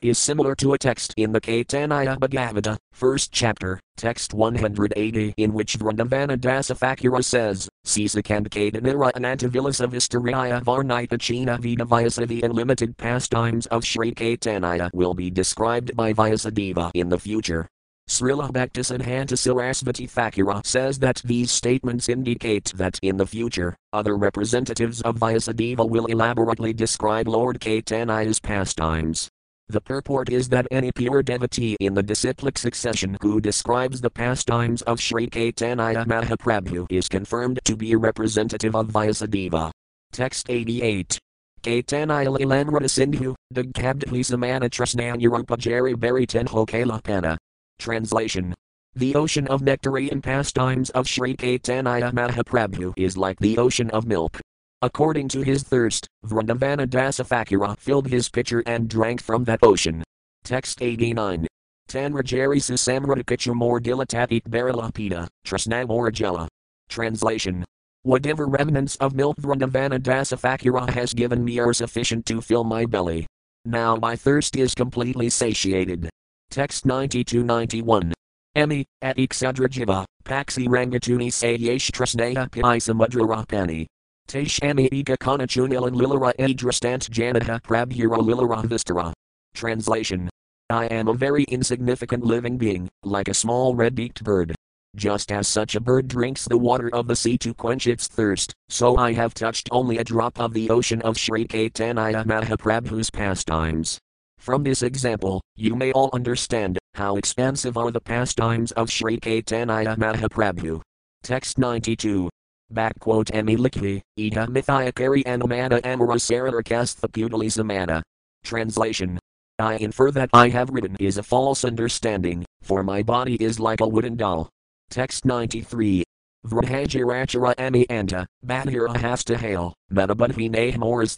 is similar to a text in the Caitanya Bhagavata, first chapter, text 180, in which Vrindavana Dasathakura says, Sisakankadanira Anantavilasa Vistaraya Varnita China Vida the unlimited pastimes of Sri Caitanya will be described by Vyasadeva in the future. Srila Bhaktisiddhanta Sarasvati Thakura says that these statements indicate that in the future, other representatives of Vyasadeva will elaborately describe Lord Caitanya's pastimes. The purport is that any pure devotee in the disciplic succession who describes the pastimes of Sri Caitanya Mahaprabhu is confirmed to be a representative of Vyasadeva. Text 88. Caitanya Lilanrata Sindhu, Dagkabdhi Samana Trasnanyarupajari Bari Tenho Kalapana. Translation the ocean of nectarian pastimes of Sri Caitanya Mahaprabhu is like the ocean of milk. According to his thirst, Vrindavana Dasathakura filled his pitcher and drank from that ocean. Text 89. Tanrajari Susamradikachu more dilatatit baralapita, Trasnamorajela. Translation. Whatever remnants of milk Vrindavana Dasathakura has given me are sufficient to fill my belly. Now my thirst is completely satiated. Text 92-91. Emi, at Iksadrajiva, Paxi Rangatuni Sayesh Trasnaya Pi Samudrarapani. Tashami Ika Kanachunilan Lilara Adrastant Janata Prabhura Lilara Vistara. Translation. I am a very insignificant living being, like a small red-beaked bird. Just as such a bird drinks the water of the sea to quench its thirst, so I have touched only a drop of the ocean of Sri Caitanya Mahaprabhu's pastimes. From this example, you may all understand how expansive are the pastimes of Sri Caitanya Mahaprabhu. Text 92. Backquote Emilikhi, Ida Mithayakari Anumana Amarasararkastha Pudali Samana. Translation. I infer that I have written is a false understanding, for my body is like a wooden doll. Text 93. Vrahajirachara Ami Anta, Bahira Hasta Hail, Metabudhine Moras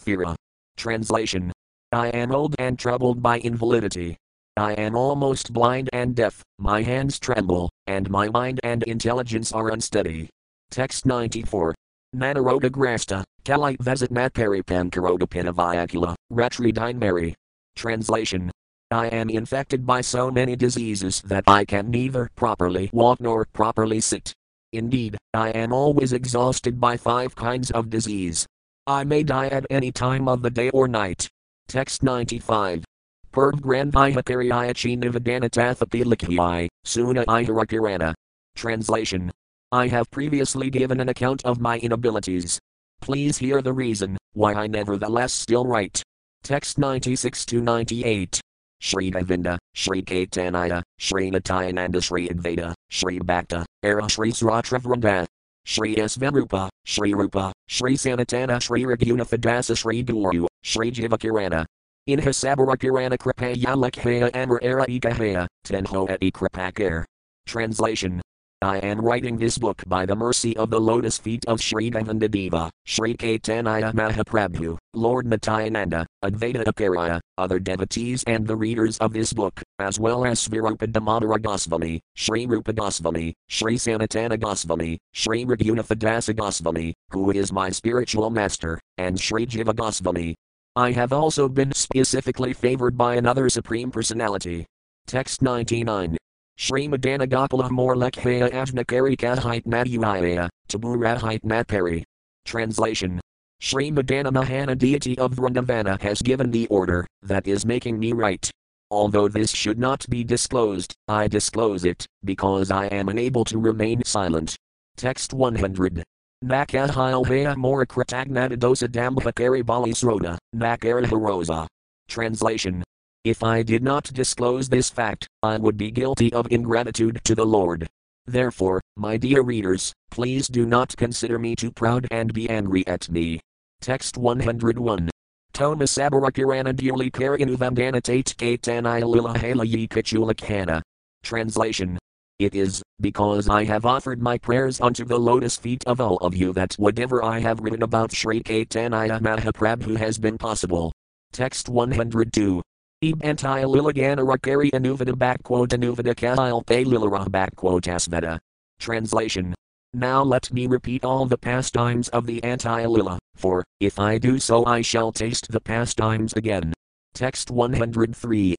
Translation. I am old and troubled by invalidity. I am almost blind and deaf, my hands tremble, and my mind and intelligence are unsteady. Text 94. Nanaroda grasta, Kalite Vesit Matparipankaroda Pinavayakula, Retridine Mary. Translation. I am infected by so many diseases that I can neither properly walk nor properly sit. Indeed, I am always exhausted by five kinds of disease. I may die at any time of the day or night. Text 95. Purv Grandhyakaryachi Nivadanatathapilakyai, Suna Iharakirana. Translation. I have previously given an account of my inabilities. Please hear the reason why I nevertheless still write. Text 96 to 98. Sri Govinda, Sri Caitanya, Sri Nityananda Sri Advaita, Sri Bhakta, Era Sri Sratravranda, Sri Svarupa, Sri Rupa, Sri Sanatana Sri Raghunatha Sri Guru, Sri Jivakirana. In Hasabarakirana Kripaya Lakhaya Amar Era Ikahaya, Tenho Eti Kripakir. Translation I am writing this book by the mercy of the lotus feet of Sri Govindadeva, Sri Caitanya Mahaprabhu, Lord Nityananda, Advaita Acharya, other devotees and the readers of this book, as well as Svarupa Damodara Goswami, Sri Rupa Goswami, Sri Sanatana Goswami, Sri Raghunatha Goswami, who is my spiritual master, and Sri Jiva Goswami. I have also been specifically favored by another Supreme Personality. Text 99. Srimadana Gopala Morlekhaya Ajnakarika Hitnaduyaya, Taburahit Natperi. Translation Srimadana Mohana deity of Vrindavana has given the order, that is making me write. Although this should not be disclosed, I disclose it, because I am unable to remain silent. Text 100. Nakahilvaya Morakratagnadosa Dambhakari Balisroda, Nakaraharosa. Translation if I did not disclose this fact, I would be guilty of ingratitude to the Lord. Therefore, my dear readers, please do not consider me too proud and be angry at me. Text 101. Toma Sabarakirana Duli Karanuvamdana Tate Katanai Lilahala Yikachulakana. Translation. It is, because I have offered my prayers unto the lotus feet of all of you that whatever I have written about Sri Caitanya Mahaprabhu has been possible. Text 102. Eb anti liligana rakari anuvada backquote anuvada kahil pe lilara backquote asveda. Translation. Now let me repeat all the pastimes of the anti-lila, for, if I do so I shall taste the pastimes again. Text 103.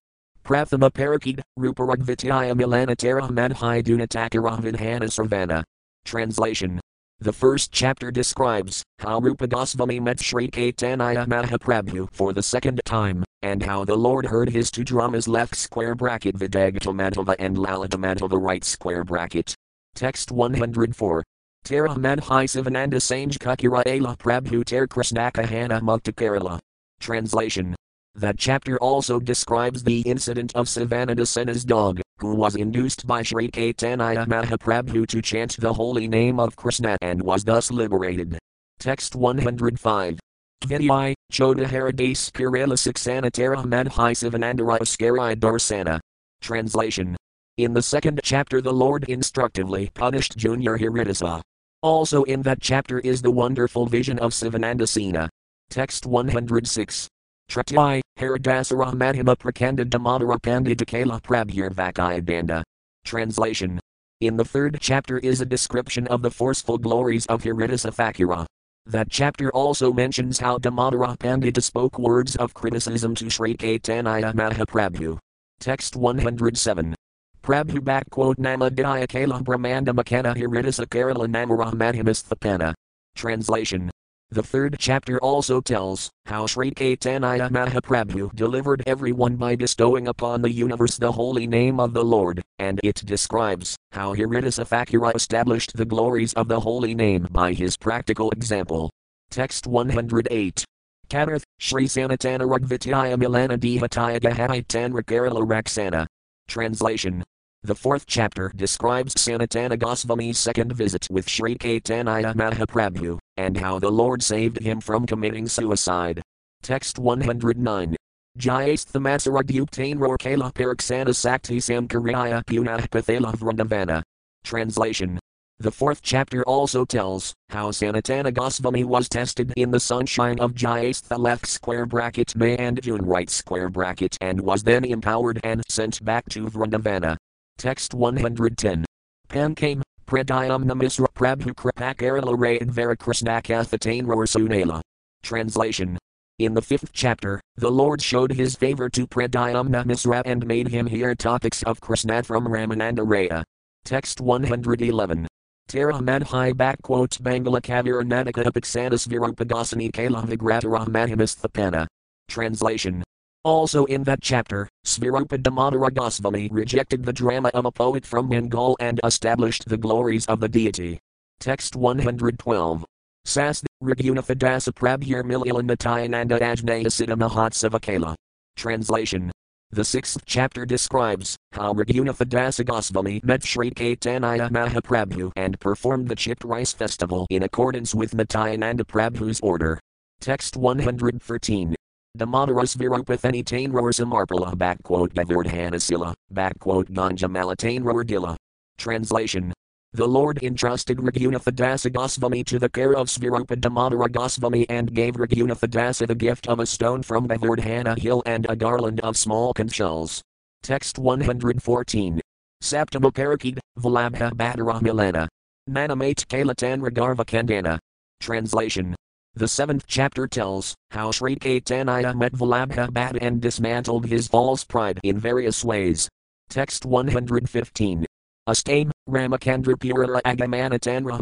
Prathama Parakid, Ruparagvityaya Milanatara Madhi Dunatakara Sarvana. Translation. The first chapter describes how Rupa Goswami met Sri Caitanya Mahaprabhu for the second time, and how the Lord heard his two dramas left square bracket Vidagdhamadhava and Lalitamadhava right square bracket. Text 104. Tara Madhi Sivananda Sanj Kukura Ala Prabhu Ter Mukta Kerala. Translation. That chapter also describes the incident of Sivananda Sena's dog, who was induced by Sri Caitanya Mahaprabhu to chant the holy name of Krishna and was thus liberated. Text 105. Vidyai, Chodaharades Kirila Siksanatara Madhi Darsana. Translation. In the second chapter, the Lord instructively punished Junior Haridasa. Also, in that chapter is the wonderful vision of Sivananda Sena. Text 106. Tratyai, Haridasara Madhima Prakanda Damodara Pandita Kala Prabhir Vakayadanda. Translation. In the third chapter is a description of the forceful glories of Haridasa Thakura. That chapter also mentions how Damodara Pandita spoke words of criticism to Sri Caitanya Mahaprabhu. Text 107. Prabhu backquote Namadhyaya Kala Brahmanda Makana Haridasa Kerala Namara Madhimasthapana. Translation. The third chapter also tells how Sri Caitanya Mahaprabhu delivered everyone by bestowing upon the universe the holy name of the Lord, and it describes how Haridasa Thakura established the glories of the holy name by his practical example. Text 108. Katarth, Sri Sanatana Ragvityaya Milana Dihataya Gahaitan Rakarala Raksana. Translation the fourth chapter describes Sanatana Goswami's second visit with Sri Caitanya Mahaprabhu, and how the Lord saved him from committing suicide. Text 109. Jayasthamatsaraguptain Rorkala Paraksana Sakti Samkaraya Punah Pathala Vrindavana. Translation. The fourth chapter also tells how Sanatana Goswami was tested in the sunshine of Jyestha left square bracket May and June right square bracket and was then empowered and sent back to Vrindavana. Text 110. Pankame, Pradayam Namisra Prabhu Kripakarala Rayad Varakrishnakathatain Sunala. Translation. In the fifth chapter, the Lord showed his favor to Pradyumna Misra and made him hear topics of Krishna from Ramananda Raya. Text 111. Tara Madhi backquote Bangala Kavir Nadaka Apiksanas Virupadasani Kala Vigratara Madhimasthapana. Translation. Also in that chapter, Svarupa Damodara Goswami rejected the drama of a poet from Bengal and established the glories of the deity. Text 112. Sas Raghunatha Prabhir Mililanatayananda Ajnayasita Mahatsavakala. Translation. The sixth chapter describes how Raghunatha Goswami met Sri Caitanya Mahaprabhu and performed the chipped rice festival in accordance with Nityananda Prabhu's order. Text 113. Damodaras Virupathani Tainroar Samarpala backquote Gavardhanasila, backquote Ganja Malatainroar Dilla. Translation. The Lord entrusted Raghunatha Goswami to the care of Svarupa Damodara Goswami and gave Raghunatha the gift of a stone from Govardhana hill and a garland of small conch shells. Text 114. Saptama Parakid, Valabha Badara Milana. Manamate Kalatan Ragarva Kandana. Translation The seventh chapter tells how Sri Caitanya met Vallabha Bhatta and dismantled his false pride in various ways. Text 115. Astame, Ramakandra Purala Agamanatanra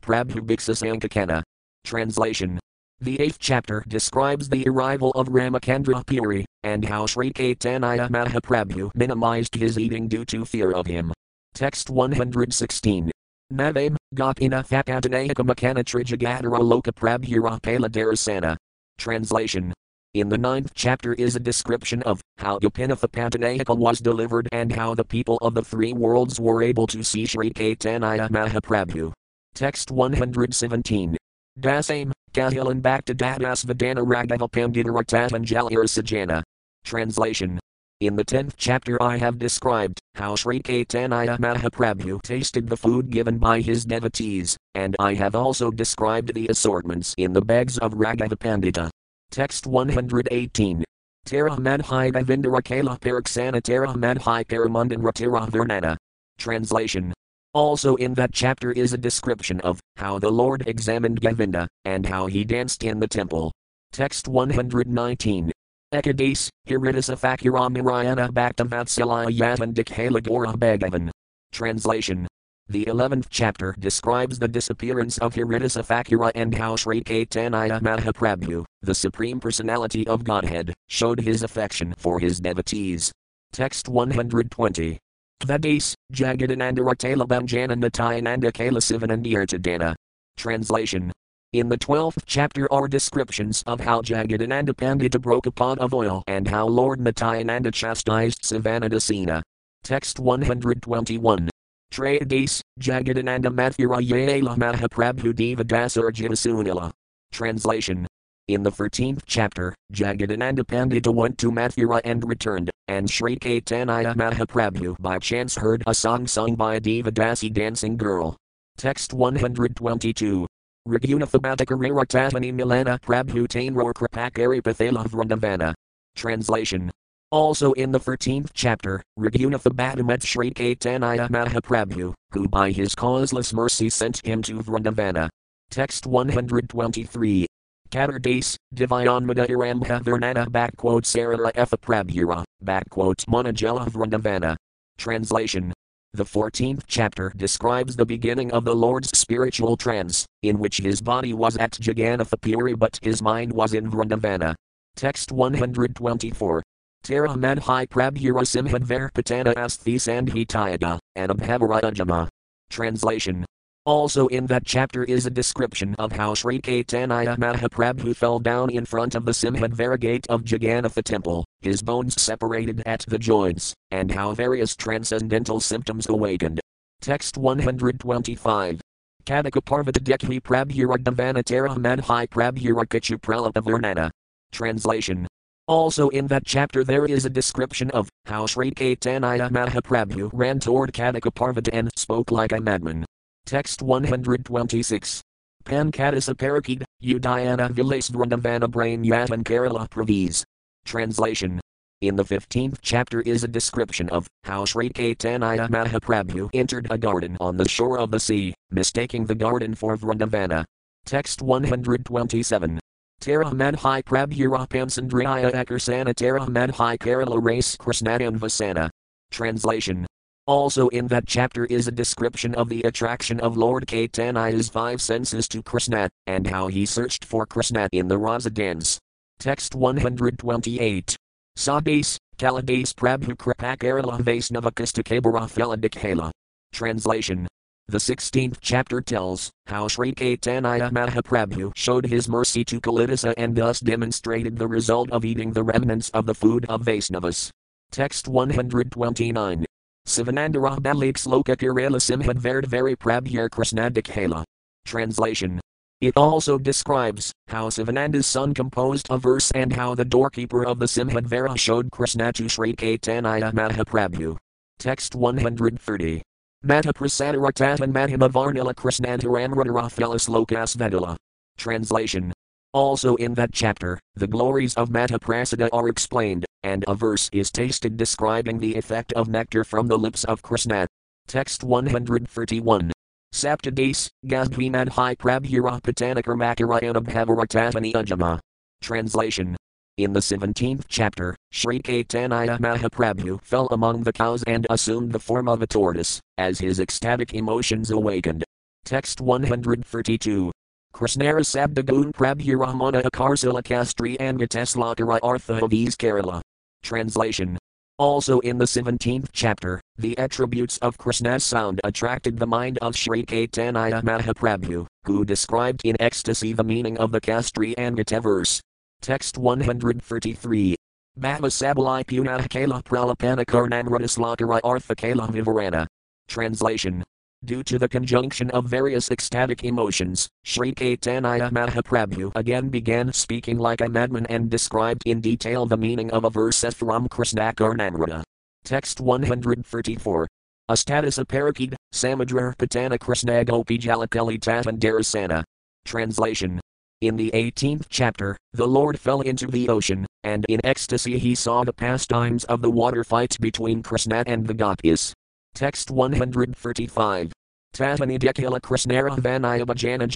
Prabhu Bhiksasankakana. Translation the eighth chapter describes the arrival of Ramacandra Puri, and how Sri Caitanya Mahaprabhu minimized his eating due to fear of him. Text 116. Navame, Gopina Thakadanayaka Makana Trijagadara Loka Prabhura Paladarasana. Translation in the ninth chapter is a description of how Gopinatha Patanayaka was delivered and how the people of the three worlds were able to see Sri Caitanya Mahaprabhu. Text 117. Dasame, Kahilan Bhakta Dadas Vidana Raghava Panditaratanjalir Sajana. Translation In the tenth chapter, I have described how Sri Caitanya Mahaprabhu tasted the food given by his devotees, and I have also described the assortments in the bags of Raghava Pandita. Text 118. Tara Madhai Govindara Kala Paraksana Tara Madhai Paramundan Ratira Vernana. Translation also in that chapter is a description of how the Lord examined Govinda, and how he danced in the temple. Text 119. Ekadis, Hiridasa Fakiramirayana Bhaktavatsala Yatandikhalagora Bhagavan. Translation The eleventh chapter describes the disappearance of Haridasa Thakura and how Sri Caitanya Mahaprabhu, the Supreme Personality of Godhead, showed his affection for his devotees. Text 120. Tvadis, Jagadananda Ratala Bhamjana Natayananda Kalasivanandiyartadana. Translation in the twelfth chapter are descriptions of how Jagadananda Pandita broke a pot of oil and how Lord Nityananda chastised Sivananda Sena. Text 121. Trayadis, Jagadananda Mathura Yayala Mahaprabhu Devadasar Jivasunila. Translation in the 13th chapter, Jagadananda Pandita went to Mathura and returned, and Sri Caitanya Mahaprabhu by chance heard a song sung by a Devadasi dancing girl. Text 122. Raghunathabhatakarira Tatani Milana Prabhu Tainror Kripakari Pathala Vrindavana. Translation also in the 13th chapter, Raghunathabhata met Sri Caitanya Mahaprabhu, who by his causeless mercy sent him to Vrindavana. Text 123. Katardase, Divyanmada Irambha Vernana backquote Sarala Efa Prabhura, backquote Monajela Vrindavana. Translation The 14th chapter describes the beginning of the Lord's spiritual trance, in which his body was at Jagannatha but his mind was in Vrindavana. Text 124. Tara Madhai Prabhura Simhadvar Patana Asthi Sandhi Tyaga, Anabhavarajama. Translation also in that chapter is a description of how Sri Caitanya Mahaprabhu fell down in front of the Simhadvara gate of Jagannatha temple, his bones separated at the joints, and how various transcendental symptoms awakened. Text 125. Kadaka Parvata Dekhi Prabhuradhavanatara Madhai Prabhurakachu Pralapa Vernana. Translation also in that chapter there is a description of how Sri Caitanya Mahaprabhu ran toward Parvata and spoke like a madman. Text 126. Pankadasa Parakid, Udayana Vilasvrandavana Brain Yatan Kerala Pravis. Translation in the 15th chapter is a description of how Sri Caitanya Mahaprabhu entered a garden on the shore of the sea, mistaking the garden for Vrindavana. Text 127. Tara Madhai Prabhura Pamsandriya Akarsana Tara Madhai Kerala Race Krishnadam Vasana. Translation also in that chapter is a description of the attraction of Lord Caitanya's five senses to Krishna, and how he searched for Krishna in the Rasa dance. Text 128. Sadis, Kaladas Prabhu Kripakarala Vaisnavakastakabara Feladikhala. Translation the 16th chapter tells how Sri Caitanya Mahaprabhu showed his mercy to Kalidasa and thus demonstrated the result of eating the remnants of the food of Vaisnavas. Text 129. Sivanandara Balik Sloka Kirala Simhadvardvari Prabhyar Krishnadikhala. Translation it also describes how Sivananda's son composed a verse and how the doorkeeper of the Simhadvara showed Krishna to Sri Caitanya Mahaprabhu. Text 130. Mata Prasadaratan Mahima Varnila Krishnantaramradara Lokas Vedala. Translation also in that chapter, the glories of Mahaprasada are explained, and a verse is tasted describing the effect of nectar from the lips of Krishna. Text 131. Saptadis, Gazbhimadhi Prabhura Patanakarmakarayana Ajama. Translation. In the 17th chapter, Sri Caitanya Mahaprabhu fell among the cows and assumed the form of a tortoise, as his ecstatic emotions awakened. Text 132. Krishnara Sabdagun Prabhuramana Akarsila Kastri Angateslakara Artha of East Kerala. Translation. Also in the 17th chapter, the attributes of Krishna's sound attracted the mind of Sri Caitanya Mahaprabhu, who described in ecstasy the meaning of the Kastri Angate verse. Text 133. Bhava Sabalai Punahakala Pralapana Karnamradaslakara Artha Kala Vivarana. Translation. Due to the conjunction of various ecstatic emotions, Sri Caitanya Mahaprabhu again began speaking like a madman and described in detail the meaning of a verse from Krishna Karnamrita. Text 134. Astatasa Parakid, Samudra Patana Krishna Gopi Jalakali. Translation. In the 18th chapter, the Lord fell into the ocean, and in ecstasy he saw the pastimes of the water fight between Krishna and the gopis. Text 135. Tatani Dekila Krishnara Vanaya Bhajana.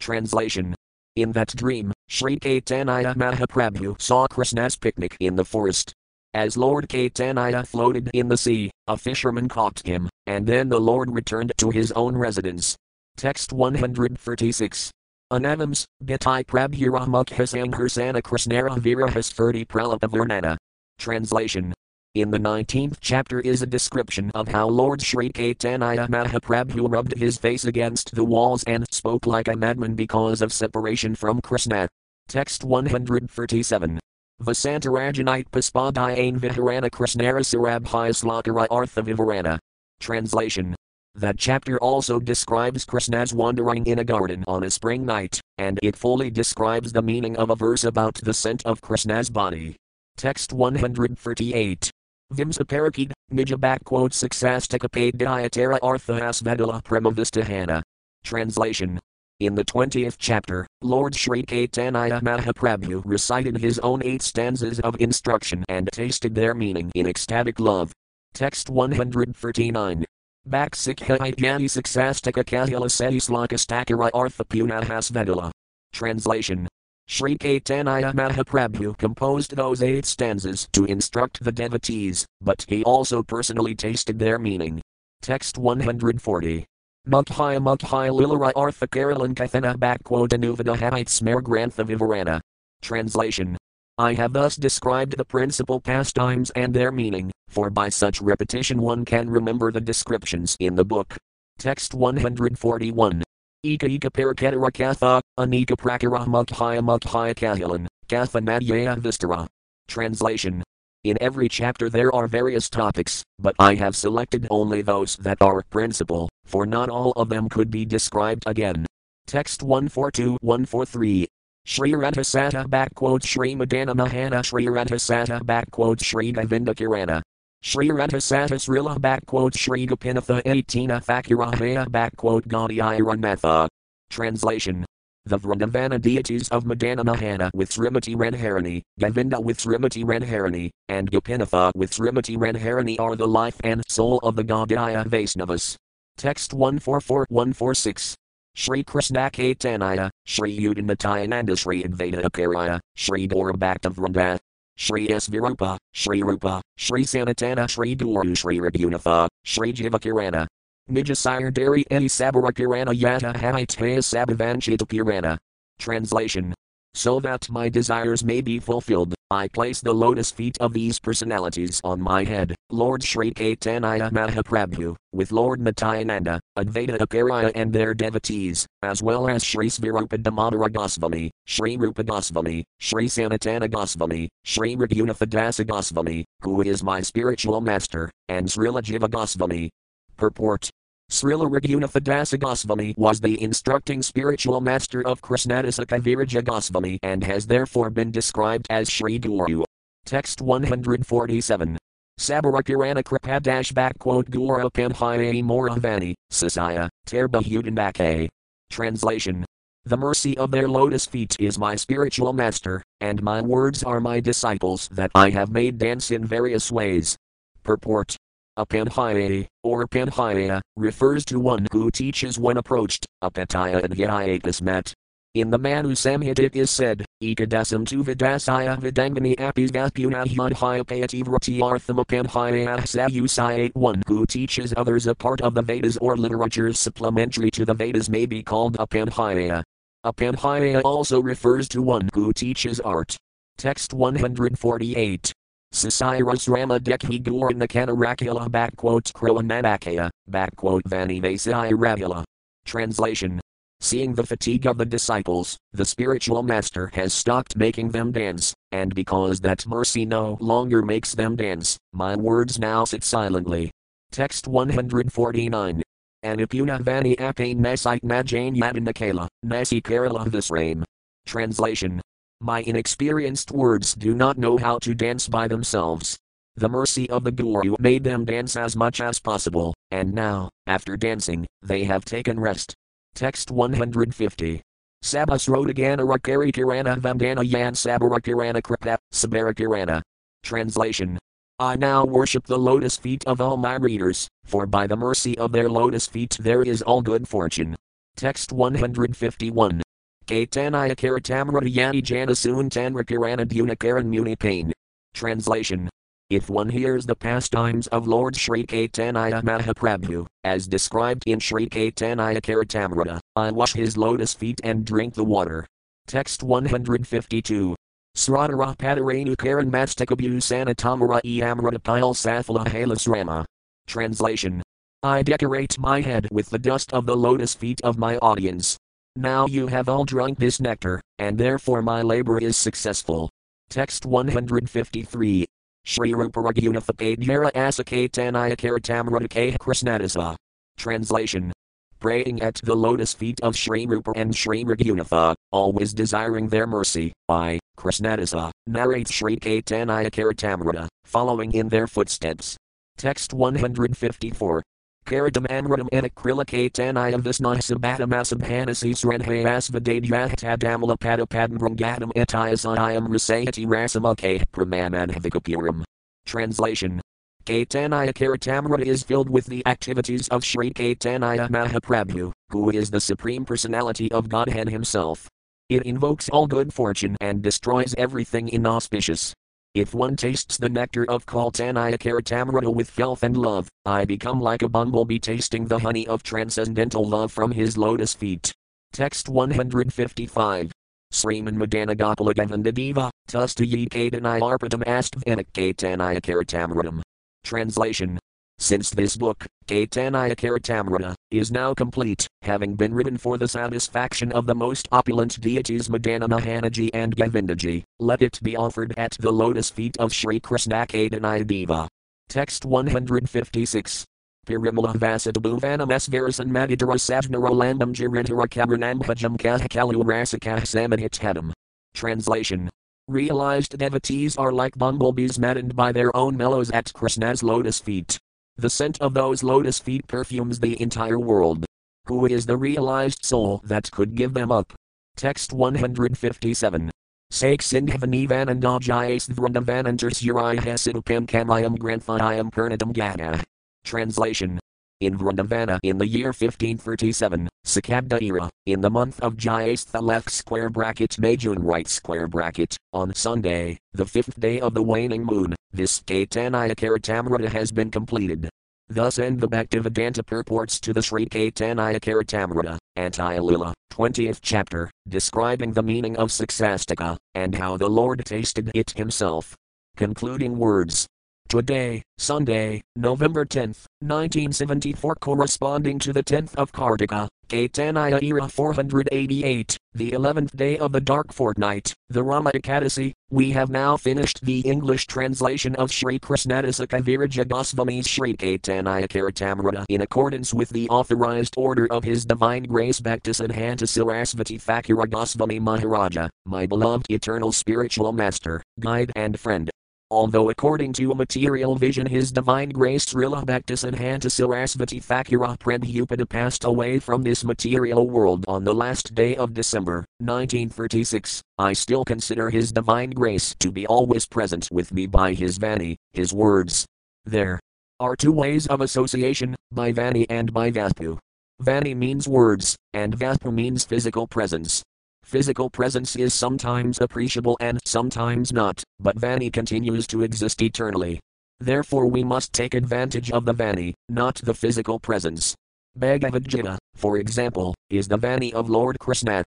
Translation. In that dream, Sri Caitanya Mahaprabhu saw Krishna's picnic in the forest. As Lord Caitanya floated in the sea, a fisherman caught him, and then the Lord returned to his own residence. Text 136. Anamams, Gatai Prabhura Mukhasang Hursana Krishnara Virahas Furti Pralapa Varnana. Translation. In the 19th chapter is a description of how Lord Sri Caitanya Mahaprabhu rubbed his face against the walls and spoke like a madman because of separation from Krishna. Text 137. Vasantarajanite Paspadhyane Viharana Krishnara Sarabhyas Artha Vivarana. Translation. That chapter also describes Krishna's wandering in a garden on a spring night, and it fully describes the meaning of a verse about the scent of Krishna's body. Text 138. Vimsaparakid, Nija backquote Succastikapade Diatara Arthas Vedala Premavistahana. Translation. In the 20th chapter, Lord Sri Caitanya Mahaprabhu recited his own eight stanzas of instruction and tasted their meaning in ecstatic love. Text 139. Baksikhaidhyani Succastika Kahila Setislakastakara Artha Punahas Vedala. Translation. Sri Caitanya Mahaprabhu composed those eight stanzas to instruct the devotees, but he also personally tasted their meaning. Text 140. Mukhya Mukhya Lilara Artha Karalan Kathana Anuvada Smar Grantha Vivarana. Translation. I have thus described the principal pastimes and their meaning, for by such repetition one can remember the descriptions in the book. Text 141. Ika ika parakatara katha, anika prakara mukhya mukhya kahilan, katha madhyaya vistara. Translation. In every chapter there are various topics, but I have selected only those that are principal, for not all of them could be described again. Text 142 143. Sri Radhasata backquote Sri Madana Mohana Sri Radhasata backquote Sri Govinda Kirana. Sri Radhasata Srila backquote Sri Gopinatha 18 Thakirahaya backquote Gaudiya Matha. Translation. The Vrindavana deities of Madana Mohana with Srimati Radharani, Govinda with Srimati Radharani, and Gopinatha with Srimati Radharani are the life and soul of the Gaudiya Vaisnavas. Text 144 146. Sri Krishna Caitanya, Sri Udinatayananda Sri Advaita Akaraya, Sri Dorabhakta Vrinda, Sri Svarupa, Sri Rupa, Sri Sanatana Sri Guru Sri Raghunatha, Sri Jivakirana. Nijasire Dari Eni Sabarakirana Yata Haitaya Sabavanchita Purana. Translation so that my desires may be fulfilled, I place the lotus feet of these personalities on my head, Lord Sri Caitanya Mahaprabhu, with Lord Nityananda, Advaita Acharya and their devotees, as well as Sri Svarupa Damodara Goswami, Sri Rupa Goswami, Sri Sanatana Goswami, Sri Raghunatha Dasa Goswami, who is my spiritual master, and Srila Jiva Goswami. Purport Srila Raghunatha Goswami was the instructing spiritual master of Krishnadasa Kaviraja Goswami and has therefore been described as Sri Guru. Text 147. Sabarakirana Kripadash backquote Gura Penhaya Moravani, Sasaya, Terbahudanbake. Translation The mercy of their lotus feet is my spiritual master, and my words are my disciples that I have made dance in various ways. Purport a panhaya, or panhaya, refers to one who teaches when approached, a apataya and met. In the Manu Samhita it is said, Ekadasam tu vidasaya vidangani apisgapuna hyadhyapayati vratiarthamapanhaya sayusayate one who teaches others a part of the Vedas or literatures supplementary to the Vedas may be called a panhaya. A panhaya also refers to one who teaches art. Text 148. Sasiras Rama Dekhi Gurnakanna Rakula backquote Krilananakaya, backquote Vanivasai Rakula. Translation Seeing the fatigue of the disciples, the spiritual master has stopped making them dance, and because that mercy no longer makes them dance, my words now sit silently. Text 149. Anipuna Vani Apane Nasite Najain Yadanakala, Nasi Kerala Visrame. Translation My inexperienced words do not know how to dance by themselves. The mercy of the Guru made them dance as much as possible, and now, after dancing, they have taken rest. Text 150. Sabasrodagana Rakari Kirana Vandana Yan Sabarakirana Kripa, Sabarakirana. Translation. I now worship the lotus feet of all my readers, for by the mercy of their lotus feet there is all good fortune. Text 151. Kaitanaya Karatamrata Yani Janasun Tanrakirana Dunakaran Muni Pain. Translation. If one hears the pastimes of Lord Sri Caitanya Mahaprabhu, as described in Sri Caitanya I wash his lotus feet and drink the water. Text 152. Sradhara Padarenu Karan Mastakabu Sanatamara Eamrata Pile Safala Halas Rama. Translation. I decorate my head with the dust of the lotus feet of my audience. Now you have all drunk this nectar, and therefore my labor is successful. Text 153. Shri Ruparagunifapadhyara Asakatanaya Karatamradake Krishnadasa. Translation Praying at the lotus feet of Shri Rupa and Shri Raghunatha, always desiring their mercy, I, Krishnadasa, narrate Shri Caitanya following in their footsteps. Text 154. Karadam Amradam Anakrilikatanya Visnasabatamasamhanasi Srenhayasvadadyatadamala Padapadambrangadam Etayasayam Rasayati Rasamake Pramanadhikapuram. Translation Caitanya Caritamrita is filled with the activities of Sri Caitanya Mahaprabhu, who is the Supreme Personality of Godhead Himself. It invokes all good fortune and destroys everything inauspicious. If one tastes the nectar of Caitanya Caritamrita with filth and love, I become like a bumblebee tasting the honey of transcendental love from his lotus feet. Text 155. Sriman Madana Gopala Govindadeva, Tustayi Kadanai Arpatam Astvanak Katanaya Karatamritam. Translation since this book, Caitanya Caritamrita, is now complete, having been written for the satisfaction of the most opulent deities Madana Mohanaji and Govindaji, let it be offered at the lotus feet of Sri Krishna Caitanya Deva. Text 156. Pirimala Vasadabhuvanam Svarasan Madidara Savnarolandam Jirintara Kabranambhajam Kahakalu Rasakah Samadhitadam. Translation Realized devotees are like bumblebees maddened by their own mellows at Krishna's lotus feet. The scent of those lotus feet perfumes the entire world. Who is the realized soul that could give them up? Text 157. Sake Sindhavanivandajayas Vrindavanantars Urihasidupam Kamayam Granthayam Purnadam. Translation in Vrindavana in the year 1537, Sakabda era, in the month of Jyestha left square bracket Majun right square bracket, on Sunday, the fifth day of the waning moon, this Caitanya Caritamrita has been completed. Thus end the Bhaktivedanta purports to the Sri Caitanya Caritamrita, Antyalila, 20th chapter, describing the meaning of Siksastaka, and how the Lord tasted it himself. Concluding words Today, Sunday, November 10, 1974 corresponding to the 10th of Kartika, Caitanya era 488, the 11th day of the dark fortnight, the Rama we have now finished the English translation of Sri Krishnadasa Kaviraja Goswami's Sri Caitanya Caritamrita in accordance with the authorized order of His Divine Grace Bhaktisiddhanta Sarasvati Thakura Goswami Maharaja, my beloved eternal spiritual master, guide and friend. Although according to a material vision his divine grace Srila Bhaktisiddhanta Sarasvati Thakura Prabhupada passed away from this material world on the last day of December, 1936, I still consider his divine grace to be always present with me by his Vani, his words. There are two ways of association, by Vani and by Vastu. Vani means words, and Vastu means physical presence. Physical presence is sometimes appreciable and sometimes not, but Vani continues to exist eternally. Therefore, we must take advantage of the Vani, not the physical presence. Bhagavad Gita, for example, is the Vani of Lord Krishna,